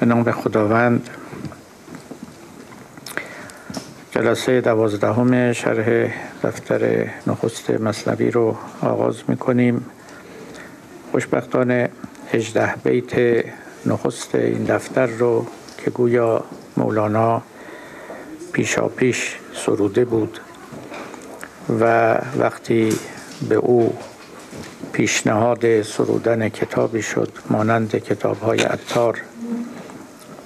به نام خداوند. جلسه دوازدهم شرح دفتر نخست مصنوی رو آغاز می‌کنیم. خوشبختانه هجده بیت نخست این دفتر رو که گویا مولانا پیشا پیش سروده بود و وقتی به او پیشنهاد سرودن کتابی شد مانند کتاب های عطار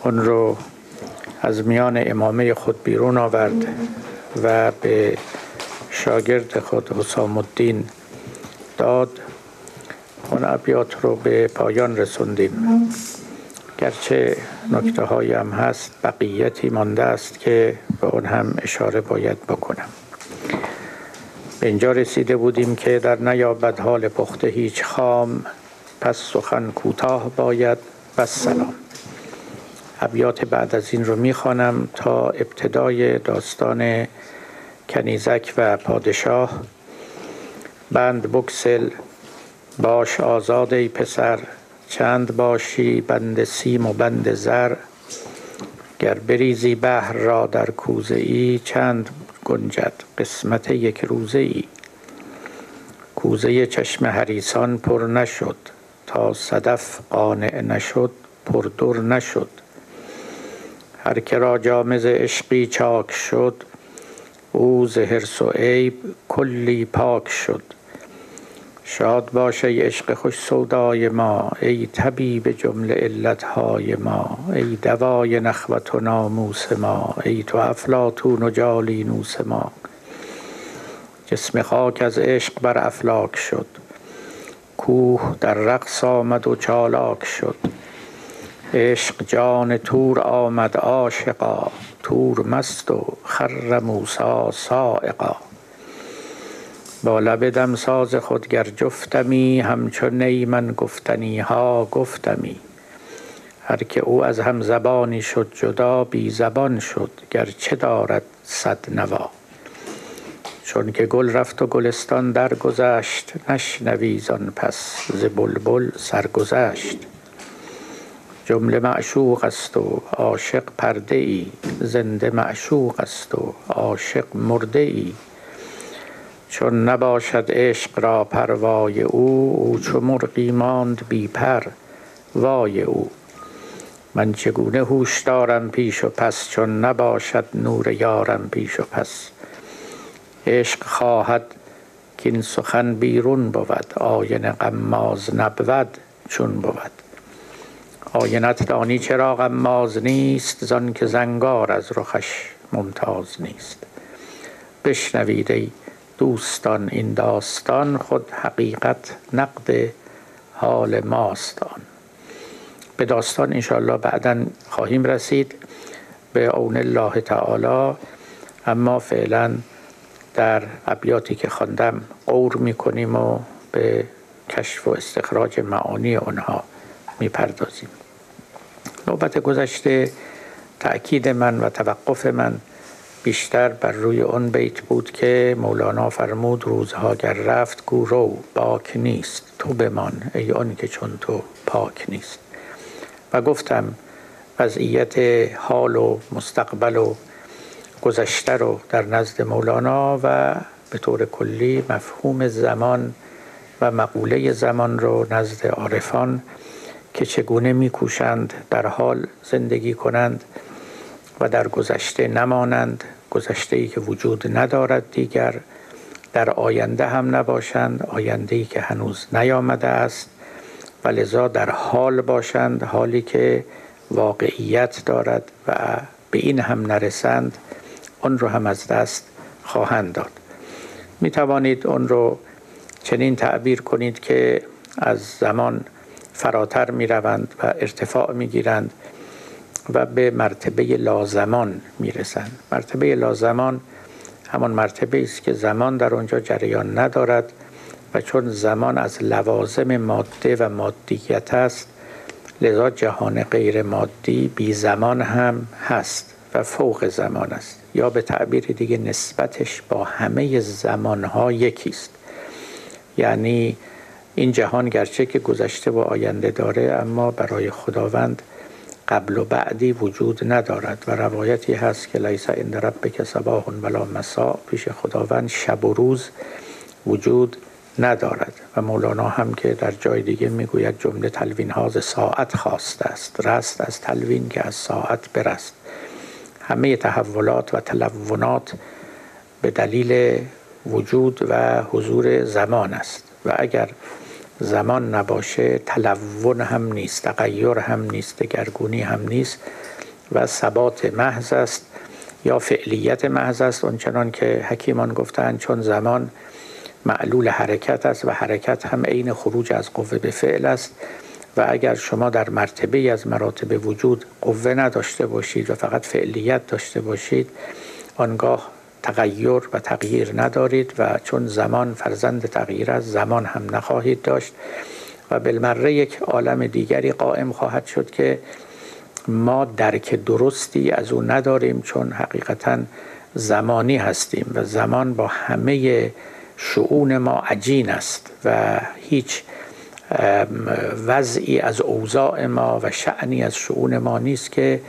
اون رو از میان امامه خود بیرون آورد و به شاگرد خود حسام الدین داد. اون ابیات رو به پایان رسوندیم. گرچه نکته هم هست بقیتی مانده است که به اون هم اشاره باید بکنم. به اینجا رسیده بودیم که در نیابد حال پخته هیچ خام پس سخن کوتاه باید. بس سلام. ابیات بعد از این رو می‌خوانم تا ابتدای داستان کنیزک و پادشاه. بند بکسل باش آزاد ای پسر چند باشی بند سیم و بند زر. گر بریزی بحر را در کوزه ای چند گنجد قسمت یک روزه ای. کوزه چشم حریسان پر نشد تا صدف قانع نشد پردر نشد. هر که را جامز عشقی چاک شد او ز و عیب کلی پاک شد. شاد باش ای عشق خوش سودای ما ای طبیب جمله علتهای ما ای دوای نخوت و ناموس ما ای تو افلاطون و جالینوس ما. جسم خاک از عشق بر افلاک شد کوه در رقص آمد و چالاک شد. عشق جان تور آمد عاشقا تور مست و خر موسا سائقا با لب دمساز خود گر جفتمی همچو نی من گفتنی ها گفتمی. هر که او از هم زبانی شد جدا بی زبان شد گرچه دارد صد نوا. چون که گل رفت و گلستان درگذشت نشنوی زان پس ز بلبل سرگذشت. جمله معشوق است و عاشق پرده ای زنده معشوق است و عاشق مرده ای چون نباشد عشق را پروای او او چو مرغی ماند بی پر وای او. من چگونه هوش دارم پیش و پس چون نباشد نور یارم پیش و پس. عشق خواهد کین سخن بیرون بود آینه غماز نبود چون بود. آینت دانی چرا غماز نیست زان که زنگار از رخش ممتاز نیست. بشنوید ای دوستان این داستان خود حقیقت نقد حال ماستان به داستان انشاءالله بعدا خواهیم رسید. به اون الله تعالی اما فعلا در ابیاتی که خواندم قور می‌کنیم و به کشف و استخراج معانی آنها می‌پردازیم. نوبت گذشته تأکید من و توقف من بیشتر بر روی آن بیت بود که مولانا فرمود روزها گر رفت گو رو باک نیست تو بمان ای آن که چون تو پاک نیست. و گفتم وضعیت حال و مستقبل و گذشته رو در نزد مولانا و به طور کلی مفهوم زمان و مقوله زمان رو نزد عارفان که چگونه میکوشند در حال زندگی کنند و در گذشته نمانند. گذشته ای که وجود ندارد دیگر در آینده هم نباشند. آینده ای که هنوز نیامده است و لذا در حال باشند. حالی که واقعیت دارد و به این هم نرسند آن رو هم از دست خواهند داد. می توانید اون رو چنین تعبیر کنید که از زمان فراتر می روند و ارتفاع می گیرند و به مرتبه لازمان می‌رسند. مرتبه لازمان همان مرتبه است که زمان در آنجا جریان ندارد و چون زمان از لوازم ماده و مادیت است لذا جهان غیر مادی بی زمان هم هست و فوق زمان است. یا به تعبیر دیگه نسبتش با همه زمانها یکی است. یعنی این جهان گرچه که گذشته و آینده داره اما برای خداوند قبل و بعدی وجود ندارد و روایتی هست که لیس عند ربک صباح ولا مسا پیش خداوند شب و روز وجود ندارد. و مولانا هم که در جای دیگه می‌گوید جمله تلوین ها ساعت خواست است. رست از تلوین که از ساعت برست. همه تحولات و تلونات به دلیل وجود و حضور زمان است. و اگر زمان نباشه تلون هم نیست تغییر هم نیست دگرگونی هم نیست و ثبات محض است یا فعلیت محض است. اونچنان که حکیمان گفتند چون زمان معلول حرکت است و حرکت هم عین خروج از قوه به فعل است و اگر شما در مرتبه از مراتب وجود قوه نداشته باشید و فقط فعلیت داشته باشید آنگاه تغییر و تغییر ندارید و چون زمان فرزند تغییر است زمان هم نخواهید داشت و بالمره یک عالم دیگری قائم خواهد شد که ما درک درستی از او نداریم چون حقیقتا زمانی هستیم و زمان با همه شعون ما عجین است و هیچ وضعی از اوضاع ما و شعنی از شعون ما نیست که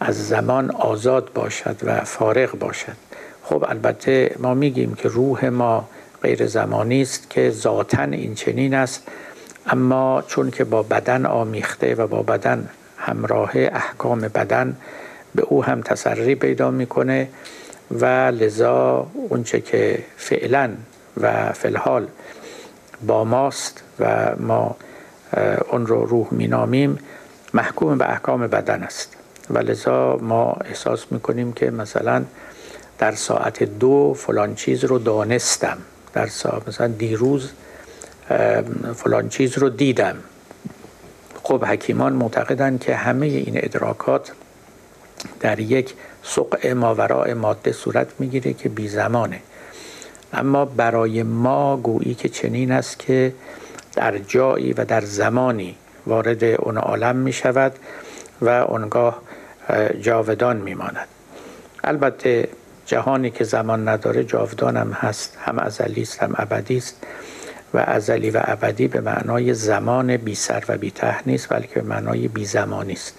از زمان آزاد باشد و فارغ باشد. خب البته ما میگیم که روح ما غیر زمانی است که ذاتا این چنین است. اما چون که با بدن آمیخته و با بدن همراه احکام بدن به او هم تسری پیدا می‌کنه و لذا اونچه که فعلا و فلحال با ماست و ما اون رو روح مینامیم محکوم به احکام بدن است. و لذا ما احساس می‌کنیم که مثلا در ساعت دو فلان چیز رو دانستم. در ساعت مثلا دیروز فلان چیز رو دیدم. خب حکیمان معتقدند که همه این ادراکات در یک سقع ماوراء ماده صورت می‌گیره که بی زمانه. اما برای ما گویی که چنین است که در جایی و در زمانی وارد اون عالم می شود و اونگاه جاودان می ماند البته جهانی که زمان نداره جاودان هم هست هم ازلی است هم ابدی است. و ازلی و ابدی به معنای زمان بی سر و بی ته نیست بلکه به معنای بی زمانی است.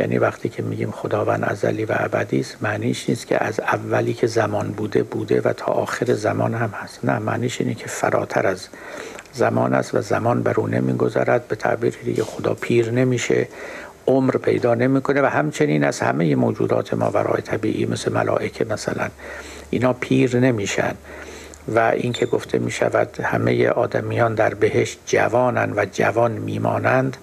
یعنی وقتی که میگیم خداوند ازلی و ابدی است معنیش نیست که از اولی که زمان بوده بوده و تا آخر زمان هم هست. نه معنیش اینه که فراتر از زمان است و زمان بر او نمیگذرد. به تعبیر دیگه خدا پیر نمیشه. عمر پیدا نمی‌کنه و همچنین از همه موجودات ما ورای طبیعی مثل ملائکه مثلا اینا پیر نمیشن و اینکه گفته می شود همه آدمیان در بهشت جوانند و جوان میمانند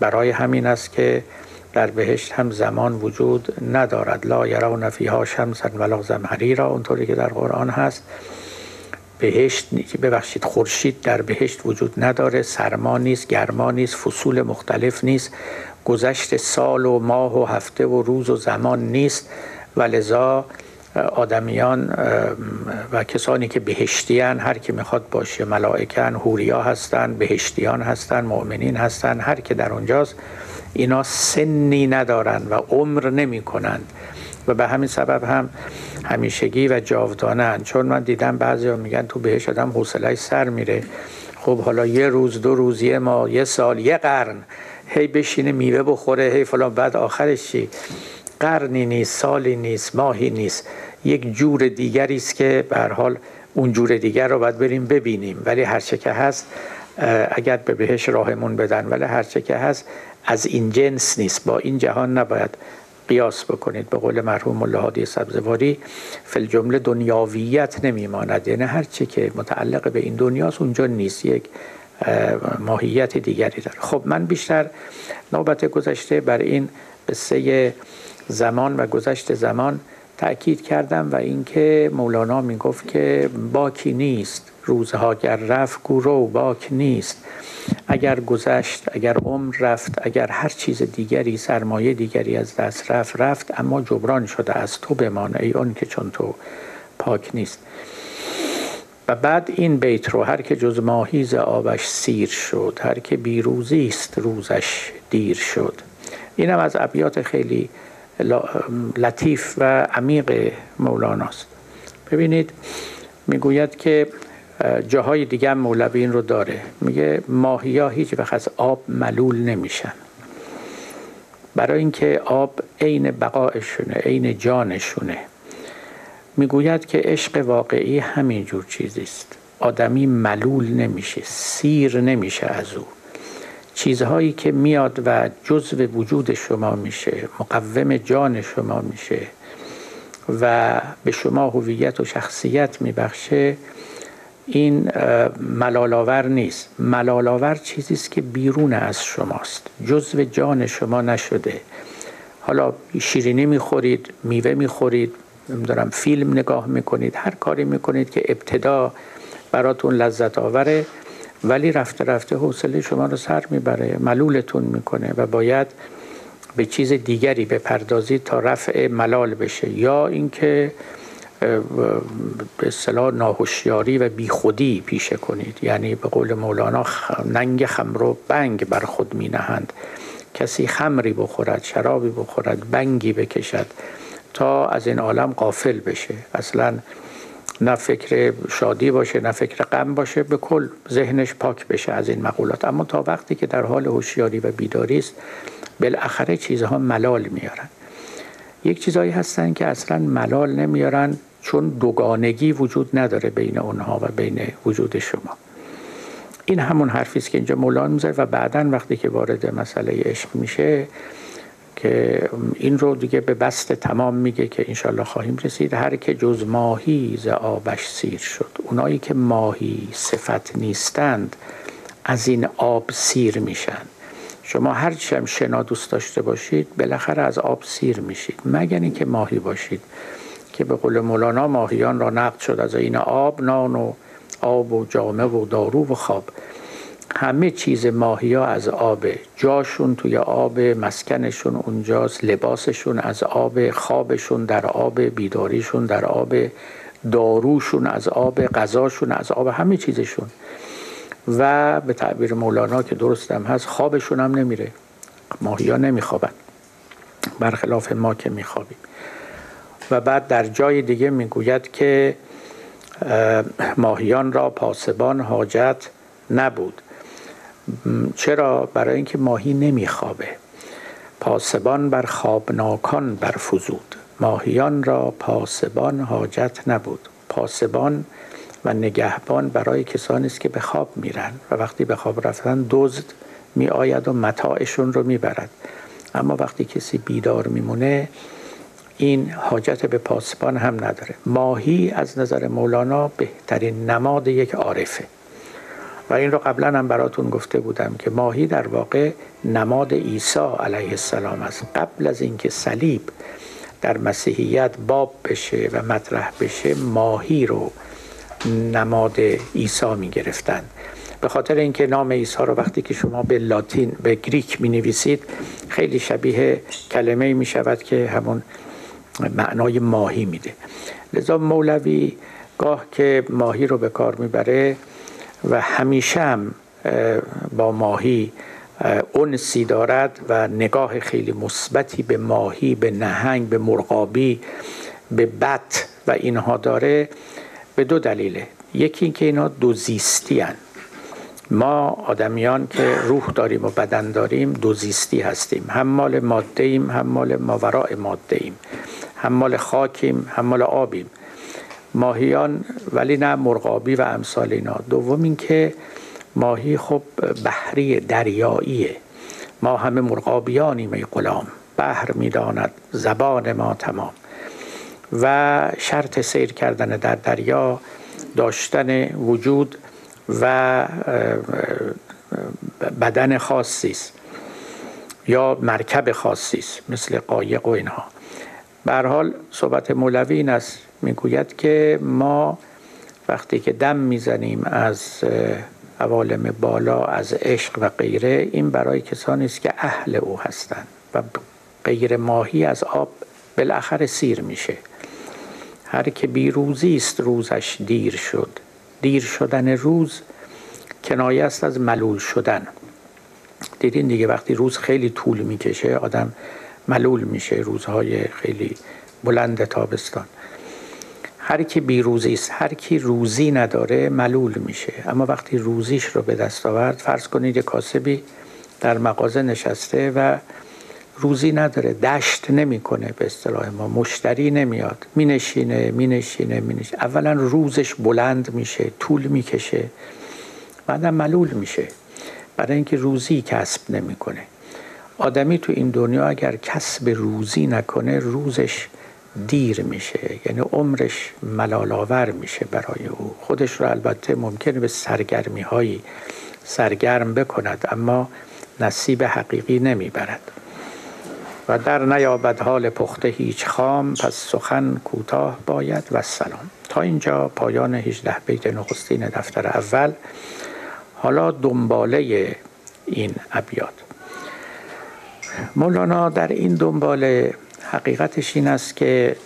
برای همین است که در بهشت هم زمان وجود ندارد. لا یرون فیها شمسا ولا زمهریرا اونطوری که در قرآن هست. بهشت ببخشید خورشید در بهشت وجود نداره. سرما نیست گرما نیست فصول مختلف نیست. گذشت سال و ماه و هفته و روز و زمان نیست و لذا آدمیان و کسانی که بهشتیان هر کی می‌خواد باشه ملائکن هوریا هستن بهشتیان هستن مؤمنین هستن هر که در اونجاست اینا سنی ندارن و عمر نمی کنند و به همین سبب هم همیشگی و جاودانن چون من دیدم بعضی ها میگن تو بهش آدم حوصله سر میره. خب حالا یه روز دو روز یه ماه یه سال یه قرن. هی بشینه میوه بخوره هی فلان. بعد آخرش چی؟ قرنی نیست سالی نیست ماهی نیست. یک جور دیگری است که به حال اون جور دیگر رو باید بریم ببینیم. ولی هرچه که هست اگر به بهش راهمون بدن ولی هرچه که هست از این جنس نیست. با این جهان نباید قیاس بکنید. به قول مرحوم الله سبزواری فل جمله دنیاویت نمیماند. یعنی هر چی که متعلق به این دنیاست اونجا نیست. یک ماهیت دیگری داره. خب من بیشتر نوبت گذشته بر این قصه زمان و گذشت زمان تأکید کردم و اینکه مولانا می‌گفت که باکی نیست. روزها گر رفت گورو باک نیست. اگر گذشت اگر عمر رفت اگر هر چیز دیگری سرمایه دیگری از دست رفت رفت اما جبران شده از تو بمان ای اون که چون تو پاک نیست. و بعد این بیت رو هر که جز ماهیز آبش سیر شد هر که بیروزی است روزش دیر شد. اینم از ابیات خیلی لطیف و عمیق مولاناست. ببینید می‌گوید که جاهای دیگه مولوی این رو داره. میگه ماهیا هیچ وقت از آب ملول نمیشن. برای اینکه آب عین بقایشونه عین جانشونه. می‌گوید که عشق واقعی همین جور چیزی است. آدمی ملول نمیشه سیر نمیشه از او. چیزهایی که میاد و جزو وجود شما میشه مقوم جان شما میشه و به شما هویت و شخصیت میبخشه این ملالاور نیست. ملالاور چیزی است که بیرون از شماست. جزو جان شما نشده. حالا شیرینی می‌خورید میوه می‌خورید نمی‌دونم فیلم نگاه می‌کنید هر کاری می‌کنید که ابتدا براتون لذت آوره ولی رفته رفته حوصله شما رو سر می‌بره ملولتون می‌کنه و باید به چیز دیگری بپردازید تا رفع ملال بشه. یا اینکه به اصطلاح ناهوشیاری و بیخودی پیشه کنید. یعنی به قول مولانا ننگ خمر و بنگ بر خود می نهند کسی خمری بخورد شرابی بخورد بنگی بکشد. تا از این عالم قافل بشه. اصلا نه فکر شادی باشه نه فکر غم باشه به کل ذهنش پاک بشه از این مقولات. اما تا وقتی که در حال هوشیاری و بیداری است بالاخره چیزها ملال میارن. یک چیزهایی هستن که اصلا ملال نمیارن چون دوگانگی وجود نداره بین اونها و بین وجود شما. این همون حرفی است که اینجا مولانا می‌ذاره و بعدا وقتی که وارد مسئله عشق میشه که این رو دیگه به بست تمام میگه که انشالله خواهیم رسید. هر که جز ماهی ز آبش سیر شد. اونایی که ماهی صفت نیستند از این آب سیر میشن. شما هر هم شنا دوست داشته باشید بالاخره از آب سیر میشید. مگر اینکه ماهی باشید که به قول مولانا ماهیان را نقد شد از این آب نان و آب و جامه و دارو و خواب. همه چیز ماهی ها از آب جاشون توی آب مسکنشون اونجاست لباسشون از آب خوابشون در آب بیداریشون در آب داروشون از آب غذاشون از آب همه چیزشون. و به تعبیر مولانا که درستم هست خوابشون هم نمیره. ماهی ها نمیخوابن. برخلاف ما که میخوابیم. و بعد در جای دیگه می‌گوید که ماهیان را پاسبان حاجت نبود. چرا برای اینکه ماهی نمیخوابه؟ پاسبان بر خوابناکان برفزود. ماهیان را پاسبان حاجت نبود. پاسبان و نگهبان برای کسانی است که به خواب میرن و وقتی به خواب رفتن دزد می آید و متاعشون رو می‌برد. اما وقتی کسی بیدار میمونه این حاجت به پاسبان هم نداره. ماهی از نظر مولانا بهترین نماد یک عارفه. و این رو قبلا هم براتون گفته بودم که ماهی در واقع نماد عیسی علیه السلام است. قبل از اینکه صلیب در مسیحیت باب بشه و مطرح بشه ماهی رو نماد عیسی می گرفتن به خاطر اینکه نام عیسی رو وقتی که شما به لاتین به گریک می نویسید خیلی شبیه کلمه می شود که همون معنای ماهی میده. لذا مولوی گاه که ماهی رو به کار می‌بره و همیشه هم با ماهی انسی دارد و نگاه خیلی مثبتی به ماهی به نهنگ به مرغابی به بت و اینها داره به دو دلیله. یکی اینکه اینا دو زیستی هن. ما آدمیان که روح داریم و بدن داریم دو زیستی هستیم. هم مال ماده ایم هم مال ماوراء ماده ایم هم مال خاکیم هم مال آبیم. ماهیان ولی نه مرغابی و امثال اینا. دوم اینکه ماهی خب بحری دریاییه. ما همه مرغابیانیم ای غلام. بحر می‌داند زبان ما تمام. و شرط سیر کردن در دریا داشتن وجود و بدن خاصی است یا مرکب خاصی است مثل قایق و اینها. به حال صحبت مولوی این است. می‌گوید که ما وقتی که دم می‌زنیم از عوالم بالا از عشق و غیره این برای کسانی است که اهل او هستند و غیر ماهی از آب بالاخره سیر میشه. هر که بیروزی است روزش دیر شد. دیر شدن روز کنایه است از ملول شدن. دیدین دیگه وقتی روز خیلی طول می‌کشه آدم ملول میشه روزهای خیلی بلند تابستان. هر کی بیروزی است هر کی روزی نداره ملول میشه. اما وقتی روزیش رو به دست آورد فرض کنید یک کاسبی در مغازه نشسته و روزی نداره دشت نمی‌کنه به اصطلاح ما مشتری نمیاد. مینشینه مینشینه مینشینه اولا روزش بلند میشه طول می‌کشه بعدم ملول میشه. برای اینکه روزی کسب نمی‌کنه. آدمی تو این دنیا اگر کسب روزی نکنه روزش دیر میشه یعنی عمرش ملالاور میشه برای او. خودش رو البته ممکنه به سرگرمی هایی سرگرم بکند اما نصیب حقیقی نمی‌برد. و در نیابد حال پخته هیچ خام پس سخن کوتاه باید و سلام. تا اینجا پایان 18 بیت نخستین دفتر اول. حالا دنباله این ابیات. مولانا در این دنباله حقیقتش این است که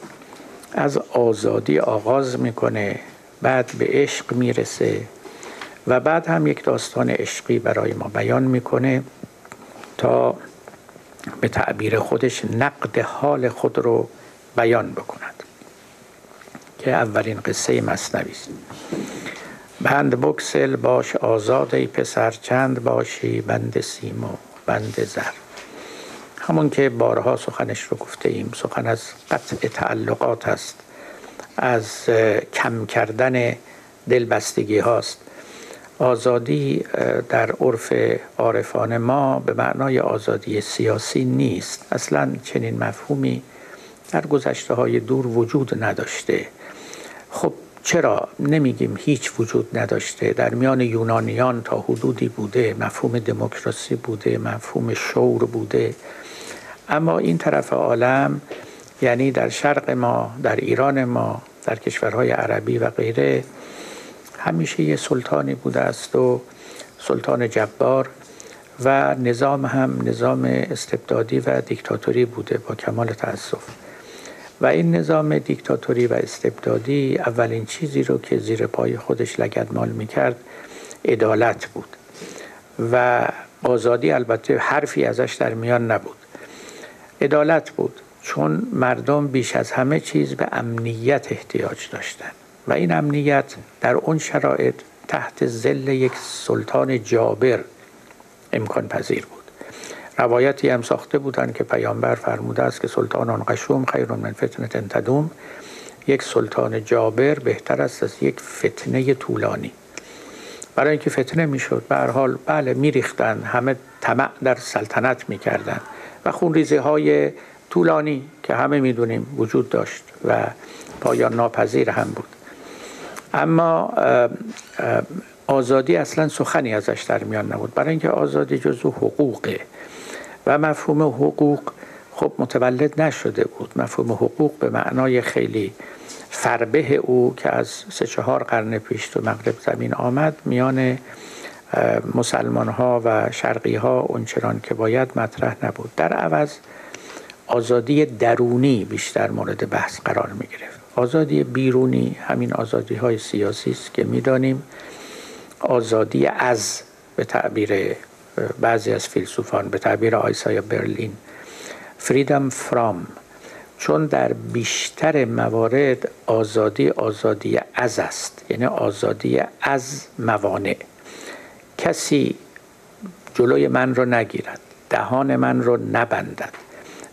از آزادی آغاز می‌کنه بعد به عشق می‌رسه و بعد هم یک داستان عشقی برای ما بیان می‌کنه تا به تعبیر خودش نقد حال خود رو بیان بکند که اولین قصه مصنوی است. بند بکسل باش آزاد ای پسر چند باشی بند سیم و بند زر. همون که بارها سخنش رو گفته ایم سخن از قطع تعلقات است از کم کردن دلبستگی هاست. آزادی در عرف عارفان ما به معنای آزادی سیاسی نیست. اصلا چنین مفهومی در گذشته های دور وجود نداشته. خب چرا نمیگیم هیچ وجود نداشته؟ در میان یونانیان تا حدودی بوده مفهوم دموکراسی بوده مفهوم شور بوده. اما این طرف عالم یعنی در شرق ما در ایران ما در کشورهای عربی و غیره همیشه یه سلطانی بوده است و سلطان جبار و نظام هم نظام استبدادی و دیکتاتوری بوده با کمال تاسف و این نظام دیکتاتوری و استبدادی اولین چیزی رو که زیر پای خودش لگدمال می‌کرد عدالت بود. و آزادی البته حرفی ازش در میان نبود. عدالت بود چون مردم بیش از همه چیز به امنیت احتیاج داشتند و این امنیت در اون شرایط تحت زل یک سلطان جابر امکان پذیر بود. روایتی هم ساخته بودند که پیامبر فرموده است که سلطان قشوم خیر من فتنه تدوم یک سلطان جابر بهتر است از یک فتنه طولانی. برای اینکه فتنه می‌شد به هر حال بله میریختن همه طمع در سلطنت می‌کردند. و خونریزی های طولانی که همه می‌دونیم وجود داشت و پایان ناپذیر هم بود. اما آزادی اصلا سخنی ازش در میان نبود. برای اینکه آزادی جزو حقوقه و مفهوم حقوق خب متولد نشده بود. مفهوم حقوق به معنای خیلی فربه او که از سه چهار قرن پیش تو مغرب زمین آمد میان مسلمان ها و شرقی ها اونچنان که باید مطرح نبود. در عوض آزادی درونی بیشتر مورد بحث قرار می گرفت آزادی بیرونی همین آزادی های سیاسی است که می‌دانیم آزادی از به تعبیر بعضی از فیلسوفان به تعبیر آیسای برلین فریدم فرام چون در بیشتر موارد آزادی آزادی از است یعنی آزادی از موانع. کسی جلوی من رو نگیرد دهان من رو نبندد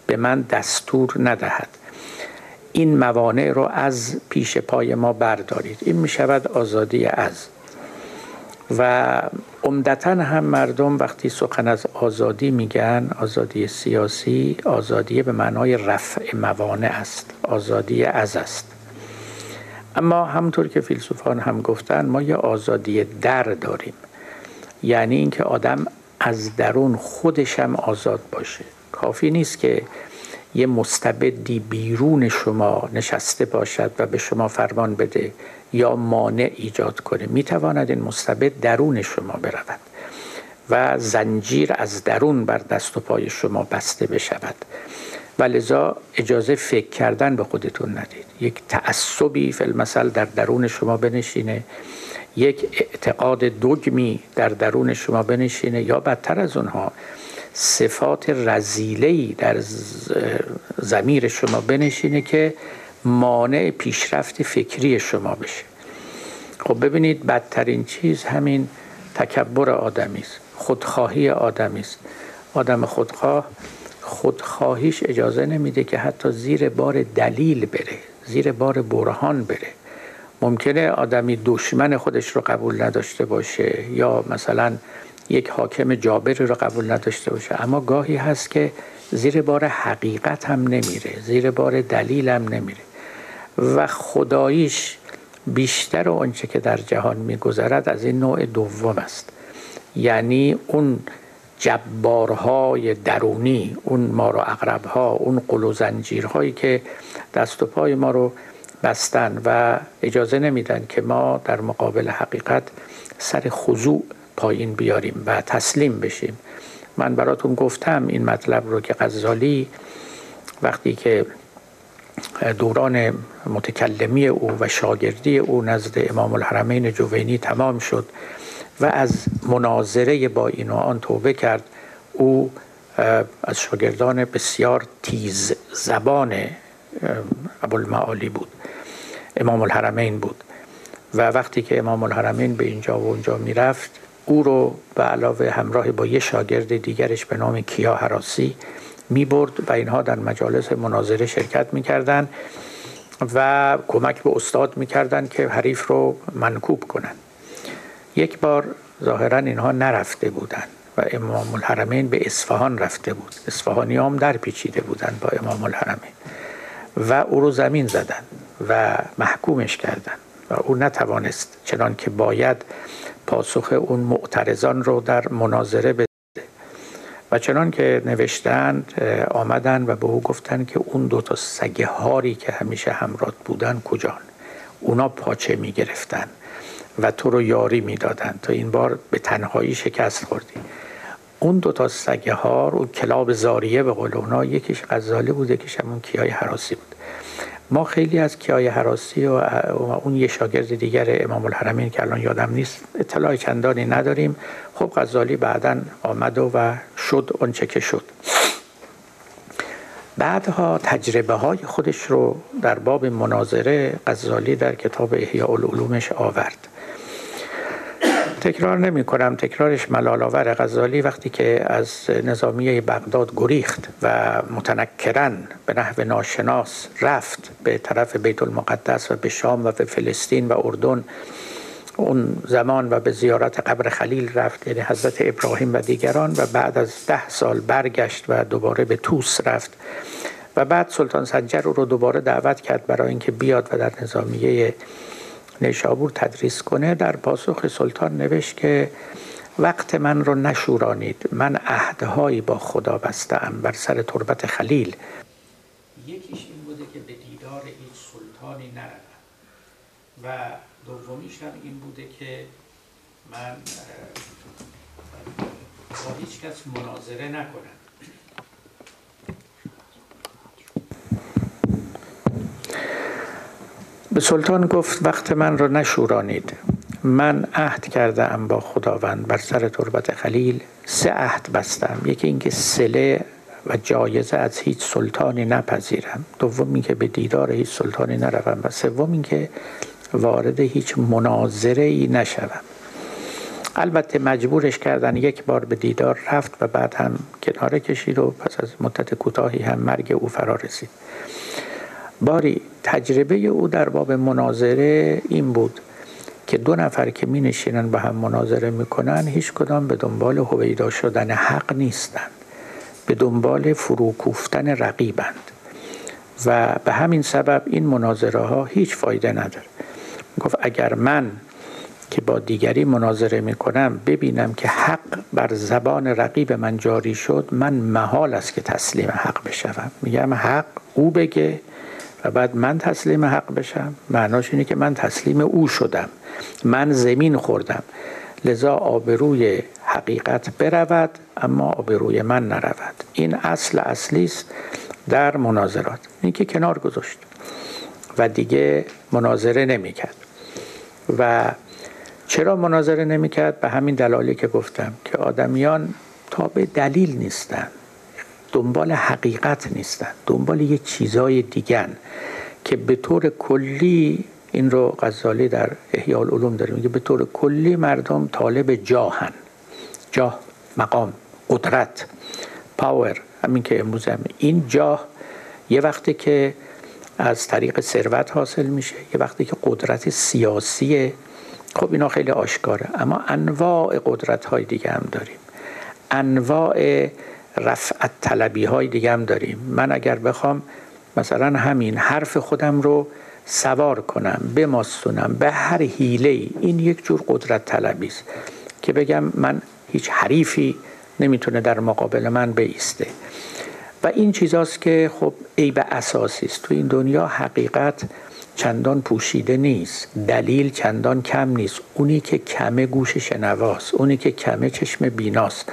به من دستور ندهد. این موانع رو از پیش پای ما بردارید. این می شود آزادی از. و عمدتا هم مردم وقتی سخن از آزادی میگن آزادی سیاسی آزادی به معنای رفع موانع است آزادی از است. اما همونطور که فیلسوفان هم گفتن ما یه آزادی در داریم. یعنی اینکه آدم از درون خودشم آزاد باشه. کافی نیست که یه مستبدی بیرون شما نشسته باشد و به شما فرمان بده یا مانع ایجاد کنه. می‌تواند این مستبد درون شما برود و زنجیر از درون بر دست و پای شما بسته بشود. و لذا اجازه فکر کردن به خودتون ندید. یک تعصبی فیلمسل در درون شما بنشینه. یک اعتقاد دگمی در درون شما بنشینه یا بدتر از اونها صفات رزیلهی در زمیر شما بنشینه که مانع پیشرفت فکری شما بشه. خب ببینید بدترین چیز همین تکبر آدمی است خودخواهی آدمی است. آدم خودخواه خودخواهیش اجازه نمیده که حتی زیر بار دلیل بره زیر بار برهان بره. ممکنه آدمی دشمن خودش رو قبول نداشته باشه یا مثلا یک حاکم جابری رو قبول نداشته باشه. اما گاهی هست که زیر بار حقیقت هم نمیره زیر بار دلیل هم نمیره. و خداییش بیشتر آنچه که در جهان میگذرد از این نوع دوم است. یعنی اون جبارهای درونی اون ما رو اقربها اون قل و زنجیرهایی که دست و پای ما رو بستن و اجازه نمیدن که ما در مقابل حقیقت سر خضوع پایین بیاریم و تسلیم بشیم. من براتون گفتم این مطلب رو که غزالی وقتی که دوران متکلمی او و شاگردی او نزد امام الحرمین جوینی تمام شد و از مناظره با این و آن توبه کرد او از شاگردان بسیار تیز زبان ابوالمعالی بود. امام الحرمین بود. و وقتی که امام الحرمین به اینجا و اونجا می‌رفت او رو به علاوه همراه با یه شاگرد دیگرش به نام کیا حراسی می برد و اینها در مجالس مناظره شرکت می‌کردند و کمک به استاد می‌کردند که حریف رو منکوب کنند. یک بار ظاهرا اینها نرفته بودند و امام الحرمین به اصفهان رفته بود. اصفهانی هم در پیچیده بودند با امام الحرمین. و او رو زمین زدن و محکومش کردند و او نتوانست چنان که باید پاسخ اون معترضان رو در مناظره بده. و چنان که نوشتند آمدن و به او گفتن که اون دو تا سگه هاری که همیشه همراه بودن کجان؟ اونا پاچه می گرفتن و تو رو یاری می‌دادند تا این بار به تنهایی شکست خوردی. اون دو تا سگه هار اون کلاب زاریه به قول اونا یکیش غزالی بود یکیش همون کیای حراسی بود. ما خیلی از کیای حراسی و اون یه شاگرد دیگر امام الحرمین که الان یادم نیست اطلاع چندانی نداریم. خب غزالی بعدا آمد و, شد آنچه که شد. بعدها تجربه های خودش رو در باب مناظره غزالی در کتاب احیاء العلومش آورد. تکرار نمی کنم. تکرارش ملال غزالی وقتی که از نظامیه بغداد گریخت و متنکرن به نحو ناشناس رفت به طرف بیت المقدس و به شام و به فلسطین و اردن. اون زمان و به زیارت قبر خلیل رفت یعنی حضرت ابراهیم و دیگران و بعد از ده سال برگشت و دوباره به توس رفت. و بعد سلطان سنجر رو دوباره دعوت کرد برای اینکه بیاد و در نظامیه نیشابور تدریس کنه در پاسخ سلطان نوشت که وقت من رو نشورانید من عهدهایی با خدا بستم بر سر تربت خلیل. یکیش این بوده که به دیدار هیچ سلطانی نروم. و دومیش هم این بوده که من با هیچ کس مناظره نکنم. به سلطان گفت وقت من را نشورانید. من عهد کرده ام با خداوند بر سر تربت خلیل. سه عهد بستم. یکی اینکه سله و جایزه از هیچ سلطانی نپذیرم. دوم اینکه به دیدار هیچ سلطانی نروم. و سوم اینکه وارد هیچ مناظره ای نشوم. البته مجبورش کردن یک بار به دیدار رفت و بعد هم کناره کشید و پس از مدت کوتاهی هم مرگ او فرا رسید. باری تجربه او در باب مناظره این بود که دو نفر که می نشینن به هم مناظره می‌کنن هیچ کدام به دنبال هویدا شدن حق نیستند به دنبال فروکوفتن رقیبند. و به همین سبب این مناظره ها هیچ فایده نداره. گفت اگر من که با دیگری مناظره می‌کنم ببینم که حق بر زبان رقیب من جاری شد من محال است که تسلیم حق بشوم. میگم حق او بگه و بعد من تسلیم حق بشم. معناش اینه که من تسلیم او شدم. من زمین خوردم. لذا آبروی حقیقت برود اما آبروی من نرود. این اصل اصلی است در مناظرات. این که کنار گذاشت و دیگه مناظره نمی‌کرد. و چرا مناظره نمی‌کرد؟ به همین دلالی که گفتم که آدمیان تا به دلیل نیستند. دنبال حقیقت نیستن دنبال یه چیزای دیگن که به طور کلی این رو غزالی در احیاء العلوم داره میگه به طور کلی مردم طالب جاهن. جاه مقام قدرت پاور همین که امروز هم. این جاه یه وقتی که از طریق ثروت حاصل میشه یه وقتی که قدرت سیاسی خب اینا خیلی آشکاره اما انواع قدرت های دیگه هم داریم. انواع رفعت طلبی های دیگه هم داریم. من اگر بخوام مثلا همین حرف خودم رو سوار کنم بماستونم به هر حیله ای این یک جور قدرت طلبی است که بگم من هیچ حریفی نمی‌تونه در مقابل من بیسته. و این چیزاست که خب عیب اساسی است. تو این دنیا حقیقت چندان پوشیده نیست. دلیل چندان کم نیست. اونی که کمه گوش شنواست. اونی که کمه چشم بیناست.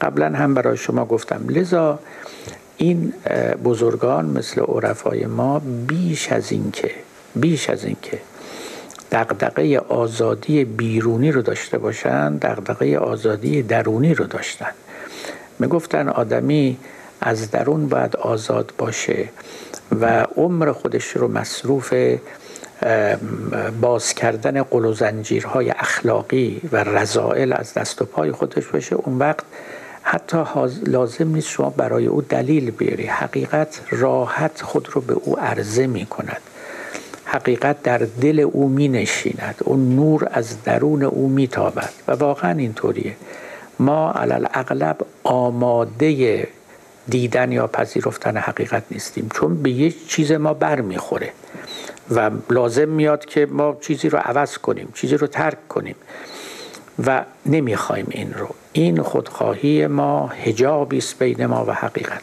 قبلا هم برای شما گفتم. لذا این بزرگان مثل عرفای ما بیش از این که بیش از این که دقدقه آزادی بیرونی رو داشته باشن دقدقه آزادی درونی رو داشتن. می‌گفتن آدمی از درون باید آزاد باشه و عمر خودش رو مصروف باز کردن قل زنجیرهای اخلاقی و رضائل از دست و پای خودش باشه اون وقت حتی لازم نیست شما برای او دلیل بیاری. حقیقت راحت خود رو به او عرضه می کند حقیقت در دل او می نشیند اون نور از درون او می تابد و واقعا اینطوریه. ما علال اغلب آماده دیدن یا پذیرفتن حقیقت نیستیم. چون به یه چیز ما بر می‌خوره و لازم میاد که ما چیزی رو عوض کنیم چیزی رو ترک کنیم. و نمی‌خوایم این رو. این خودخواهی ما هجابی است بین ما و حقیقت.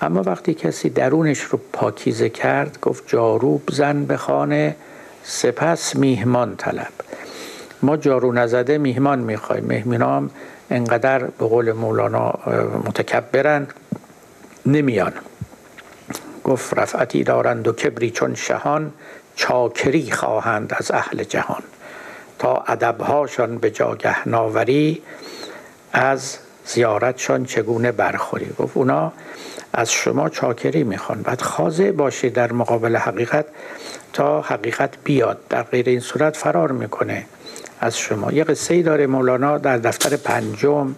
اما وقتی کسی درونش رو پاکیزه کرد گفت جارو بزن به خانه سپس میهمان طلب. ما جارو نزده میهمان می‌خوایم مهمینام انقدر به قول مولانا متکبرن نمیان. گفت رفعتی دارند و کبری چون شهان چاکری خواهند از اهل جهان. تا ادبهاشان به جاگه ناوری از زیارتشان چگونه برخوری گفت اونا از شما چاکری می‌خوان. بعد خاضع باشی در مقابل حقیقت تا حقیقت بیاد. در غیر این صورت فرار می‌کنه از شما. یه قصه ای داره مولانا در دفتر پنجم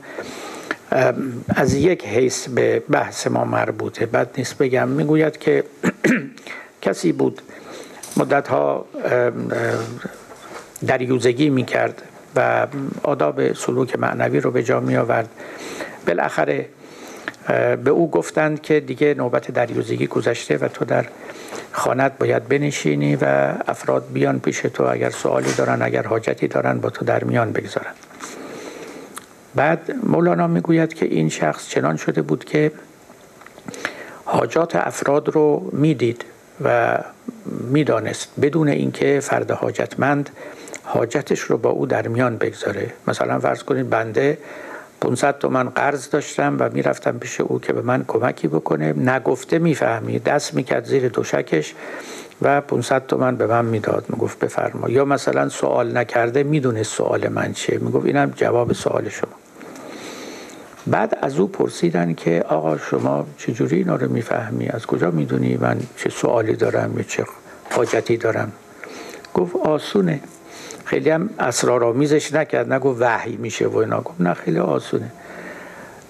از یک حیث به بحث ما مربوطه. بعد نیست بگم می‌گوید که کسی بود مدت ها دریوزگی می‌کرد. و آداب سلوک معنوی رو به جا می آورد. بالاخره به او گفتند که دیگه نوبت دریوزگی گذشته و تو در خانت باید بنشینی و افراد بیان پیش تو اگر سوالی دارن اگر حاجتی دارن با تو در میان بگذارن. بعد مولانا می‌گوید که این شخص چنان شده بود که حاجات افراد رو می‌دید و می‌دانست بدون اینکه فرد حاجتمند حاجتش رو با او در میان بگذاره. مثلا فرض کنید بنده 500 تومن قرض داشتم و می‌رفتم پیش او که به من کمکی بکنه. نگفته می‌فهمی. دست می‌کرد زیر دوشکش و 500 تومن به من می‌داد. می‌گفت بفرما. یا مثلا سوال نکرده می‌دونه سوال من چیه. می‌گفت اینم جواب سوال شما. بعد از او پرسیدن که آقا شما چجوری اینا رو می‌فهمی؟ از کجا می‌دونی من چه سوالی دارم یا چه حاجتی دارم؟ گفت آسونه. خیلی هم اسرارآمیزش نکرد نگو وحی میشه و اینا. گفت نه خیلی آسونه.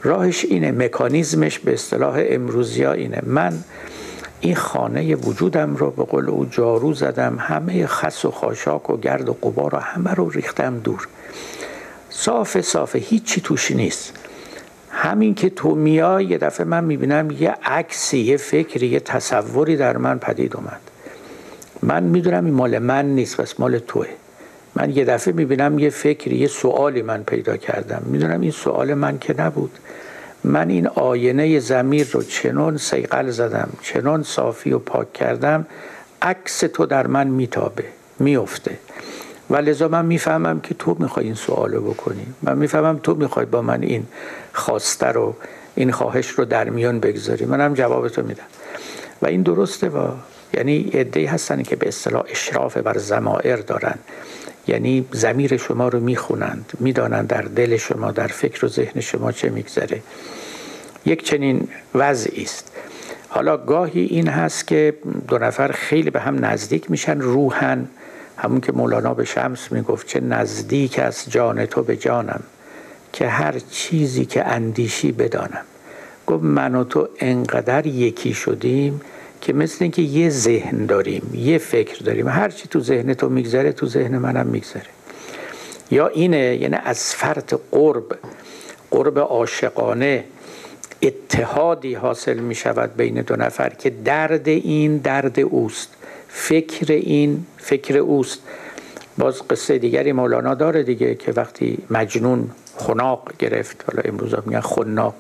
راهش اینه مکانیزمش به اصطلاح امروزی ها اینه. من این خانه وجودم رو به قول او جارو زدم همه خس و خاشاک و گرد و قبار رو همه رو ریختم دور. صاف صاف هیچی توش نیست. همین که تو میای یه دفعه من می‌بینم یه عکسی یه فکری یه تصوری در من پدید اومد. من می‌دونم این مال من نیست بس مال توه. من یه دفعه می‌بینم یه فکری یه سوالی من پیدا کردم. می‌دونم این سوال من که نبود. من این آینه زمیر رو چنون سیقل زدم چنون صافی و پاک کردم عکس تو در من میتابه میفته و لذا من می‌فهمم که تو می‌خوای این سوال رو بکنی. من می‌فهمم تو می‌خوای با من این خواسته رو این خواهش رو در میان بگذاری. منم جواب تو میدم. و این درسته و یعنی عده‌ای هستن که به اصطلاح اشراف بر زمائر دارن. یعنی زمیر شما رو می‌خونند می‌دانند در دل شما در فکر و ذهن شما چه میگذره. یک چنین وضعی است. حالا گاهی این هست که دو نفر خیلی به هم نزدیک میشن روحن. همون که مولانا به شمس می‌گفت چه نزدیک از جان تو به جانم که هر چیزی که اندیشی بدانم. گفت من و تو انقدر یکی شدیم که مثل اینکه یه ذهن داریم یه فکر داریم. هر چی تو ذهن تو میگذره تو ذهن منم میگذره. یا اینه یعنی از فرط قرب قرب عاشقانه اتحادی حاصل می شود بین دو نفر که درد این درد اوست فکر این فکر اوست. باز قصه دیگری مولانا داره دیگه که وقتی مجنون خناق گرفت حالا امروز میگن خناق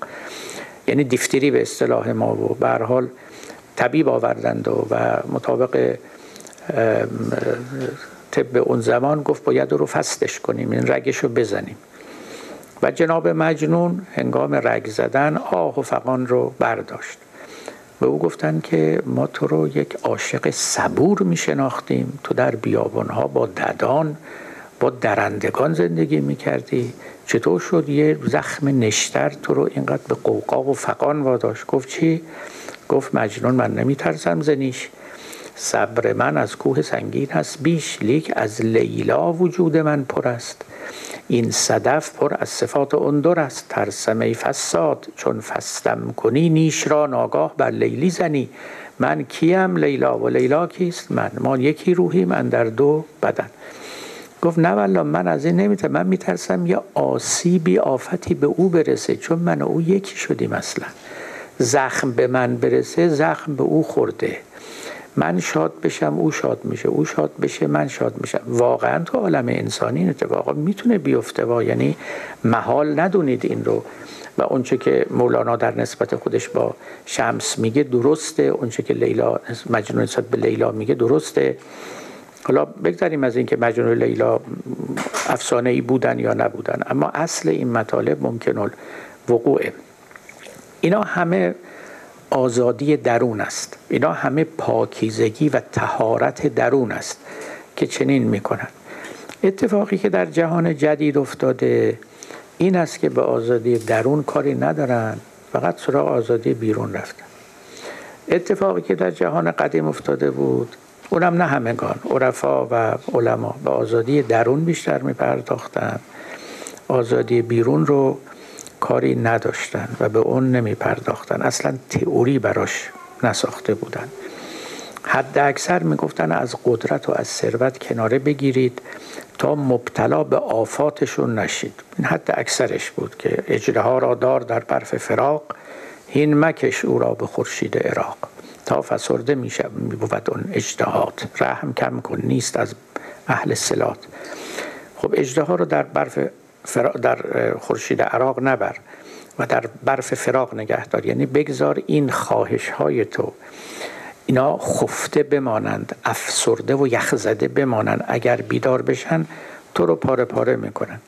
یعنی دیفتری به اصطلاح ما و به حال طبیب آوردند و, و مطابق طب اون زمان گفت باید رو فستش کنیم این رگش رو بزنیم. و جناب مجنون هنگام رگ زدن آه و فقان رو برداشت. به او گفتن که ما تو رو یک عاشق صبور می شناختیم. تو در بیابانها با ددان با درندگان زندگی می کردی. چطور شد یه زخم نشتر تو رو اینقدر به قوقا و فقان واداشت؟ گفت چی؟ گفت مجنون من نمی ترسم زنیش. صبر من از کوه سنگین هست بیش لیک از لیلا وجود من پر است. این صدف پر از صفات اندر است. ترسم فساد چون فستم کنی نیش را ناگاه بر لیلی زنی. من کیم لیلا و لیلا کیست؟ من ما یکی روحی من در دو بدن. گفت نه والا من از این نمی‌تونم من میترسم یه آسیبی آفتی به او برسه چون من او یکی شدیم اصلا. زخم به من برسه زخم به او خورده. من شاد بشم او شاد میشه. او شاد بشه من شاد میشم. واقعا تو عالم انسانی این اتفاقا می‌تونه بیفته و یعنی محال ندونید این رو. و اونچه که مولانا در نسبت خودش با شمس میگه درسته. اونچه که لیلا مجنون نسبت به لیلا میگه درسته. حالا بگذاریم از اینکه مجنون لیلا افسانه ای بودن یا نبودن. اما اصل این مطالب ممکن وقوعه اینا همه آزادی درون است. اینا همه پاکیزگی و تهارت درون است که چنین می‌کنند اتفاقی که در جهان جدید افتاده این است که به آزادی درون کاری ندارن فقط سراغ آزادی بیرون رفتن. اتفاقی که در جهان قدیم افتاده بود اونم نه همگان عرفا و علما. به آزادی درون بیشتر می آزادی بیرون رو کاری نداشتن و به اون نمی پرداختن اصلا تئوری براش نساخته بودن. حد اکثر می‌گفتن از قدرت و از ثروت کناره بگیرید تا مبتلا به آفاتشون نشید. این حد اکثرش بود که اجره ها را دار در برف فراق هین مکش او را به خورشید عراق. تا فسرده میشه بود اون اجتهاد رحم کم کن نیست از اهل سلات خب اجده ها رو در برف در خورشید عراق نبر و در برف فراق نگهدار یعنی بگذار این خواهش های تو اینا خفته بمانند افسرده و یخزده بمانند. اگر بیدار بشن تو رو پاره پاره می‌کنن.